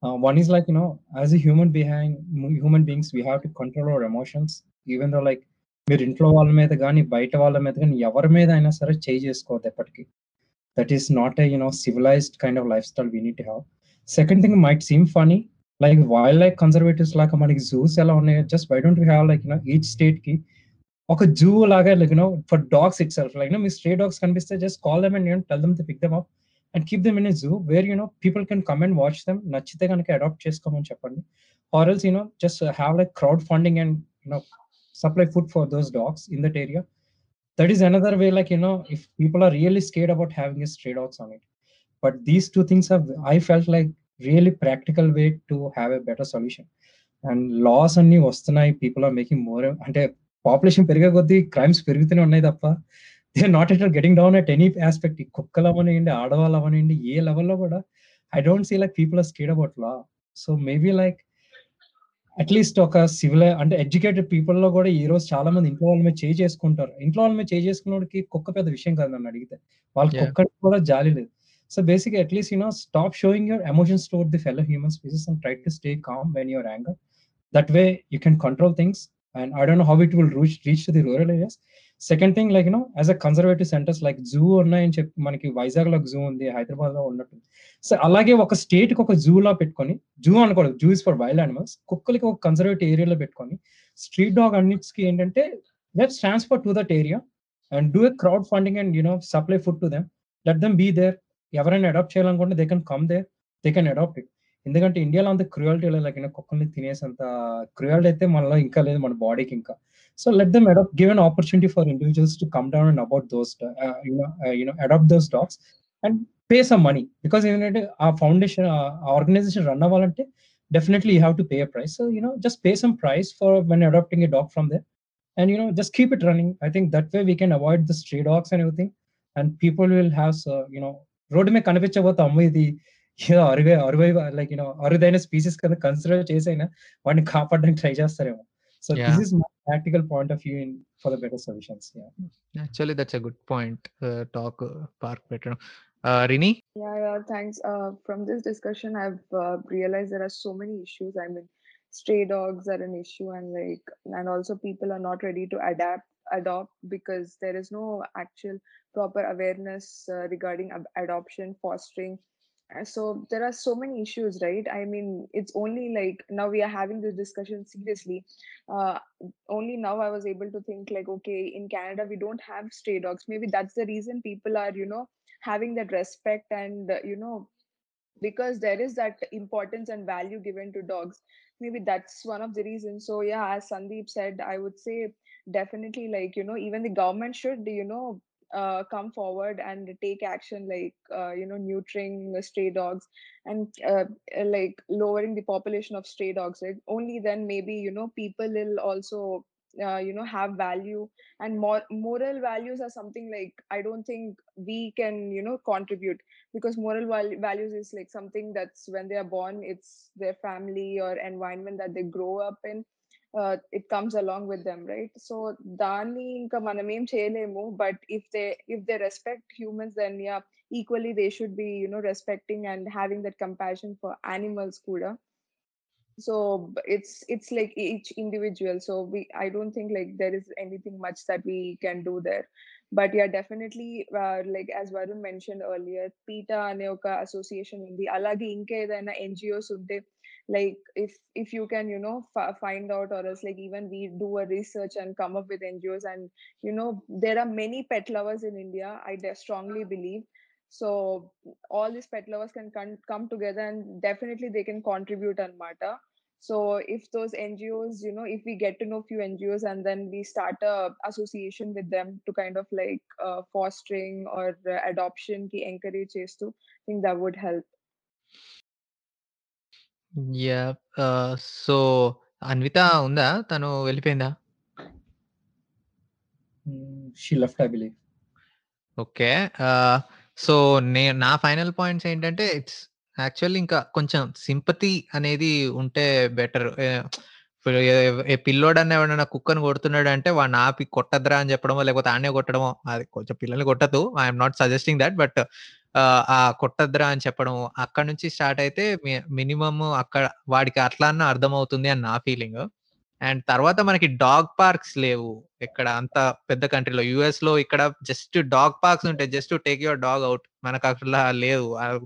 Uh, one is like you know, as a human being, human beings, we have to control our emotions, even though like మీరు ఇంట్లో వాళ్ళ మీద కానీ బయట వాళ్ళ మీద కానీ ఎవరి మీద అయినా సరే చేయి చేసుకోవద్దు ఎప్పటికీ that is not a you know civilised kind of lifestyle we need have second thing might seem funny like wildlife conservatives లాగా మనకి జూస్ ఎలా ఉన్నాయి just why don't have like you know each state కి ఒక zoo లాగా like you know for dogs itself like me stray dogs కనిపిస్తే just call them and you know tell them to pick them up and keep them in a zoo where you know people can come and watch them నచ్చితే కనుక adopt చేసుకోమని చెప్పండి or else you know just have like crowdfunding and you know supply food for those dogs in that area that is another way like you know if people are really scared about having a stray dogs on it but these two things have i felt like really practical way to have a better solution and laws అన్ని వస్తున్నాయి people are making more అంటే population పెరిగే కొద్దీ crimes పెరుగుతూనే ఉన్నాయి తప్ప They not at getting down at any aspect కుక్కలు అవనివ్వండి ఆడవాళ్ళు అవనివ్వండి ఏ లెవెల్లో కూడా I don't see like people are scared about law so maybe like at least ఒక సివిల్ అంటే ఎడ్యుకేటెడ్ పీపుల్ లో కూడా ఈ రోజు చాలా మంది ఇంట్లో వాళ్ళ మీద చేయి చేసుకుంటారు ఇంట్లో వాళ్ళ మీద చేయి చేసుకున్నోడికి కుక్క పెద్ద విషయం కాదు నన్ను అడిగితే వాళ్ళ Yeah. కుక్క కూడా జాలి లేదు so basic at least you know stop showing your emotions toward the fellow human species and try to stay calm when your anger that way you can control things and I don't know how it will reach reach to the rural areas second thing like you know as a conservative centres like zoo ఉన్నాయని చెప్పి మనకి వైజాగ్లో zoo ఉంది హైదరాబాద్లో ఉన్నట్టు so అలాగే ఒక స్టేట్కి ఒక జూ లా పెట్టుకొని జూ అనుకోవడం zoo is for wild animals కుక్కలకి ఒక కన్సర్వేటివ్ ఏరియాలో పెట్టుకొని స్ట్రీట్ డాగ్ అన్నిటికి ఏంటంటే let's transfer to that area and do a crowdfunding and you know supply food to them let them be there ఎవరైనా అడాప్ట్ చేయాలనుకుంటే they can come there they can adopt it ఎందుకంటే ఇండియాలో అంత cruelty like కుక్కల్ని తినేసి అంత cruelty అయితే మనలో ఇంకా లేదు మన బాడీకి ఇంకా. So let them adopt give an opportunity for individuals to come down and about those you know you know adopt those dogs and pay some money because ఏంటంటే ఆ ఫౌండేషన్ ఆ ఆర్గనైజేషన్ రన్ అవ్వాలంటే definitely you have to pay a price so you know just pay some price for when adopting a dog from there, and just keep it running. I think that way we can avoid the stray dogs and everything, and people will have road mein kanipinchabothe amma idi అరుదైన species కింద consider చేసైనా వాడిని కాపాడడానికి try చేస్తారేమో so this is practical point of view in, for the better solutions. Yeah. Actually, that's a good point. Uh, talk uh, Park better, Uh, Rini? Yeah, yeah thanks. Uh, from this discussion, I've uh, realized there are so many issues. I mean, stray dogs are an issue, and like, and also people are not ready to adapt adopt because there is no actual proper awareness uh, regarding ab- adoption fostering uh, So there are so many issues, right? I mean, it's only like now we are having this discussion seriously. Uh, only now I was able to think like, okay, in Canada we don't have stray dogs. Maybe that's the reason people are, you know, having that respect and uh, you know because there is that importance and value given to dogs maybe that's one of the reasons so yeah as sandeep said i would say definitely like you know even the government should you know uh, come forward and take action like uh, you know neutering stray dogs and uh, like lowering the population of stray dogs right? only then maybe you know people will also uh, you know have value and more moral values are something like i don't think we can you know contribute because moral val- values is like something that's when they are born it's their family or environment that they grow up in uh, it comes along with them right so దాన్ని ఇంకా మనం ఏం చేయలేము but if they if they respect humans then yeah equally they should be you know respecting and having that compassion for animals kuda so b- it's it's like each individual so we i don't think like there is anything much that we can do there but yeah definitely uh, like as varun mentioned earlier peta అనే ఒక association ఉంది అలాగే ఇంకా ఏదైనా NGOs ఉంటే like if if you can you know f- find out or else like even we do a research and come up with ngos and you know there are many pet lovers in india i strongly uh-huh. believe. So all these pet lovers can con- come together and definitely they can contribute on mata so if those ngos you know if we get to know few ngos and then we start a association with them to kind of like uh, fostering or uh, adoption ki encourage to i think that would help. Yeah so Anvitha ఉందా? తను వెళ్ళిపోయిందా? She left I believe okay so నే నా final points ఏంటంటే it's actually ఇంకా కొంచెం sympathy అనేది ఉంటే బెటర్. ఇప్పుడు ఏ- ఏ పిల్లోడన్న ఎవడన్నా కుక్కను కొడుతున్నాడు అంటే వాడిని ఆపి కొట్టద్రా అని చెప్పడమో లేకపోతే ఆనే కొట్టడమో అది కొంచెం పిల్లల్ని కొట్టదు I'm not suggesting that but ఆ కొట్టద్రా అని చెప్పడం అక్కడ నుంచి స్టార్ట్ అయితే మినిమమ్ అక్కడ వాడికి అట్లా అన్న అర్థమవుతుంది అని నా ఫీలింగ్. అండ్ తర్వాత మనకి డాగ్ పార్క్స్ లేవు ఇక్కడ అంత పెద్ద కంట్రీలో. యుఎస్లో ఇక్కడ జస్ట్ డాగ్ పార్క్స్ ఉంటాయి. Just take your dog out మనకు అట్లా లేవు. ఆ-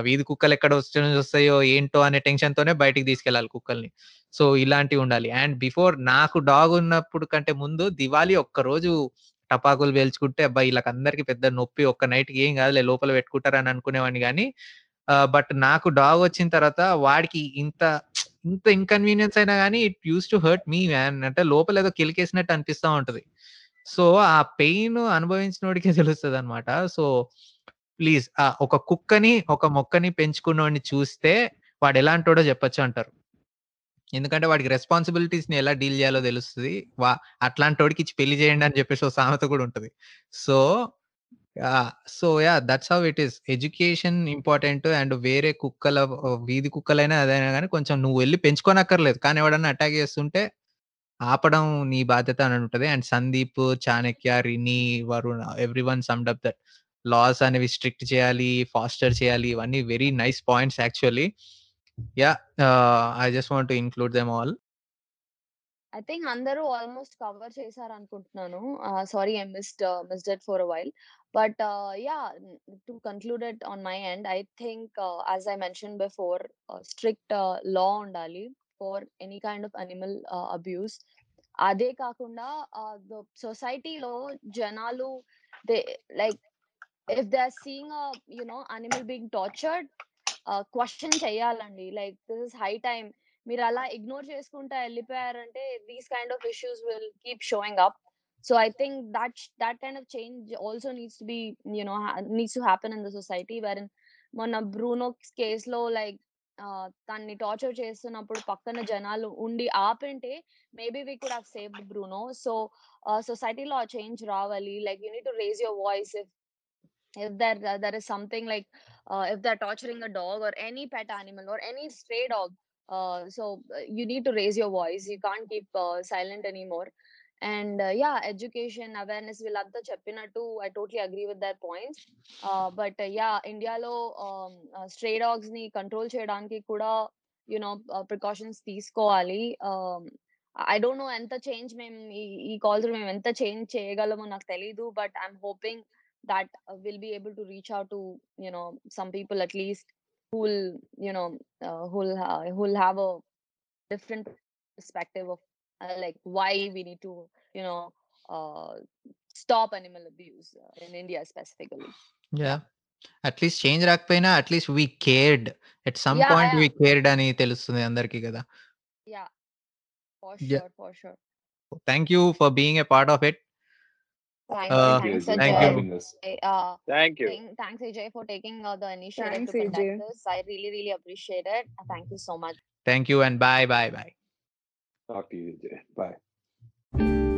వీధి కుక్కలు ఎక్కడ వస్తాయో ఏంటో అనే టెన్షన్ తోనే బయటికి తీసుకెళ్ళాలి కుక్కల్ని. సో ఇలాంటివి ఉండాలి. అండ్ బిఫోర్ నాకు డాగ్ ఉన్నప్పుడు కంటే ముందు దివాళీ ఒక్క రోజు టపాకులు పేల్చుకుంటే అబ్బాయి వీళ్ళకందరికీ పెద్ద నొప్పి ఒక్క నైట్కి ఏం కాదులే లోపల పెట్టుకుంటారని అనుకునేవాడిని కానీ బట్ నాకు డాగ్ వచ్చిన తర్వాత వాడికి ఇంత ఇంత ఇన్కన్వీనియన్స్ అయినా కానీ it used to hurt me man అంటే లోపల ఏదో కిలికేసినట్టు అనిపిస్తా ఉంటది. సో ఆ పెయిన్ అనుభవించినోడికే తెలుస్తుంది అనమాట సో ప్లీజ్ ఒక కుక్కని ఒక మొక్కని పెంచుకున్నోడిని చూస్తే వాడు ఎలాంటోడో చెప్పొచ్చు అంటారు. ఎందుకంటే వాడికి రెస్పాన్సిబిలిటీస్ని ఎలా డీల్ చేయాలో తెలుస్తుంది. వా అట్లాంటి వాడికి ఇచ్చి పెళ్ళి చేయండి అని చెప్పేసి ఒక సామెత కూడా ఉంటుంది. So so yeah that's how it is. Education important and వేరే కుక్కల వీధి కుక్కలైనా అదైనా కానీ కొంచెం నువ్వు వెళ్ళి పెంచుకోనక్కర్లేదు. కానీ ఎవడన్నా అటాక్ చేస్తుంటే ఆపడం నీ బాధ్యత అని ఉంటుంది. And Sandeep Chanakya రిని Varun everyone summed up that. Laws అనేవి స్ట్రిక్ట్ చేయాలి ఫాస్టర్ చేయాలి. ఇవన్నీ very nice points actually. Yeah I just want to include them all I think అందరూ ఆల్మోస్ట్ కవర్ చేశారు అనుకుంటున్నాను sorry I missed missed it for a while but yeah to conclude it on my end I think as I mention before strict law ఉండాలి for any kind of animal abuse అదే కాకుండా సొసైటీలో జనాలు they like if they are seeing you know animal being tortured question చేయాలండి. Like this is high time మీరు అలా ignore చేసుకుంటా వెళ్ళిపోయారంటే these kind of issues will keep showing up. So I think that that kind of change also needs to be you know needs to happen in the society where మొన్న Bruno కేసులో like తన్ని torture చేస్తున్నప్పుడు పక్కన జనాలు ఉండి ఆపింటే maybe we could have save Bruno. So సొసైటీలో ఆ change రావాలి. Like you need to raise your voice if if there there is something like uh, if they're torturing a dog or any pet animal or any stray dog uh, so uh, you need to raise your voice you can't keep uh, silent anymore and uh, yeah education awareness వీళ్ళంతా చెప్పినట్టు i totally agree with their points uh, but uh, yeah ఇండియాలో um, uh, stray dogs ని control చేయడానికి కూడా you know precautions తీసుకోవాలి um, I don't no ఎంత change మేము ఈ- ఈ కాల్స్ మేము ఎంత చేంజ్ చేయగలమో నాకు తెలీదు but I'm hoping that uh, will be able to reach out to you know some people at least who will you know uh, who'll ha- who'll have a different perspective of uh, like why we need to you know uh, stop animal abuse uh, in India specifically. Yeah at least change రాకపోయినా at least we cared at some Yeah, point yeah. We cared అని తెలుస్తుంది అందరికీ కదా Yeah, for Yeah. sure, for sure. Thank you for being a part of it Thank uh, uh. Thank you. Thank you. Thanks, Ajay, for taking uh, the initiative thanks, to conduct Ajay. this. I really, really appreciate it. Thank you so much. Thank you, and bye, bye, bye. Talk to you, Ajay. Bye.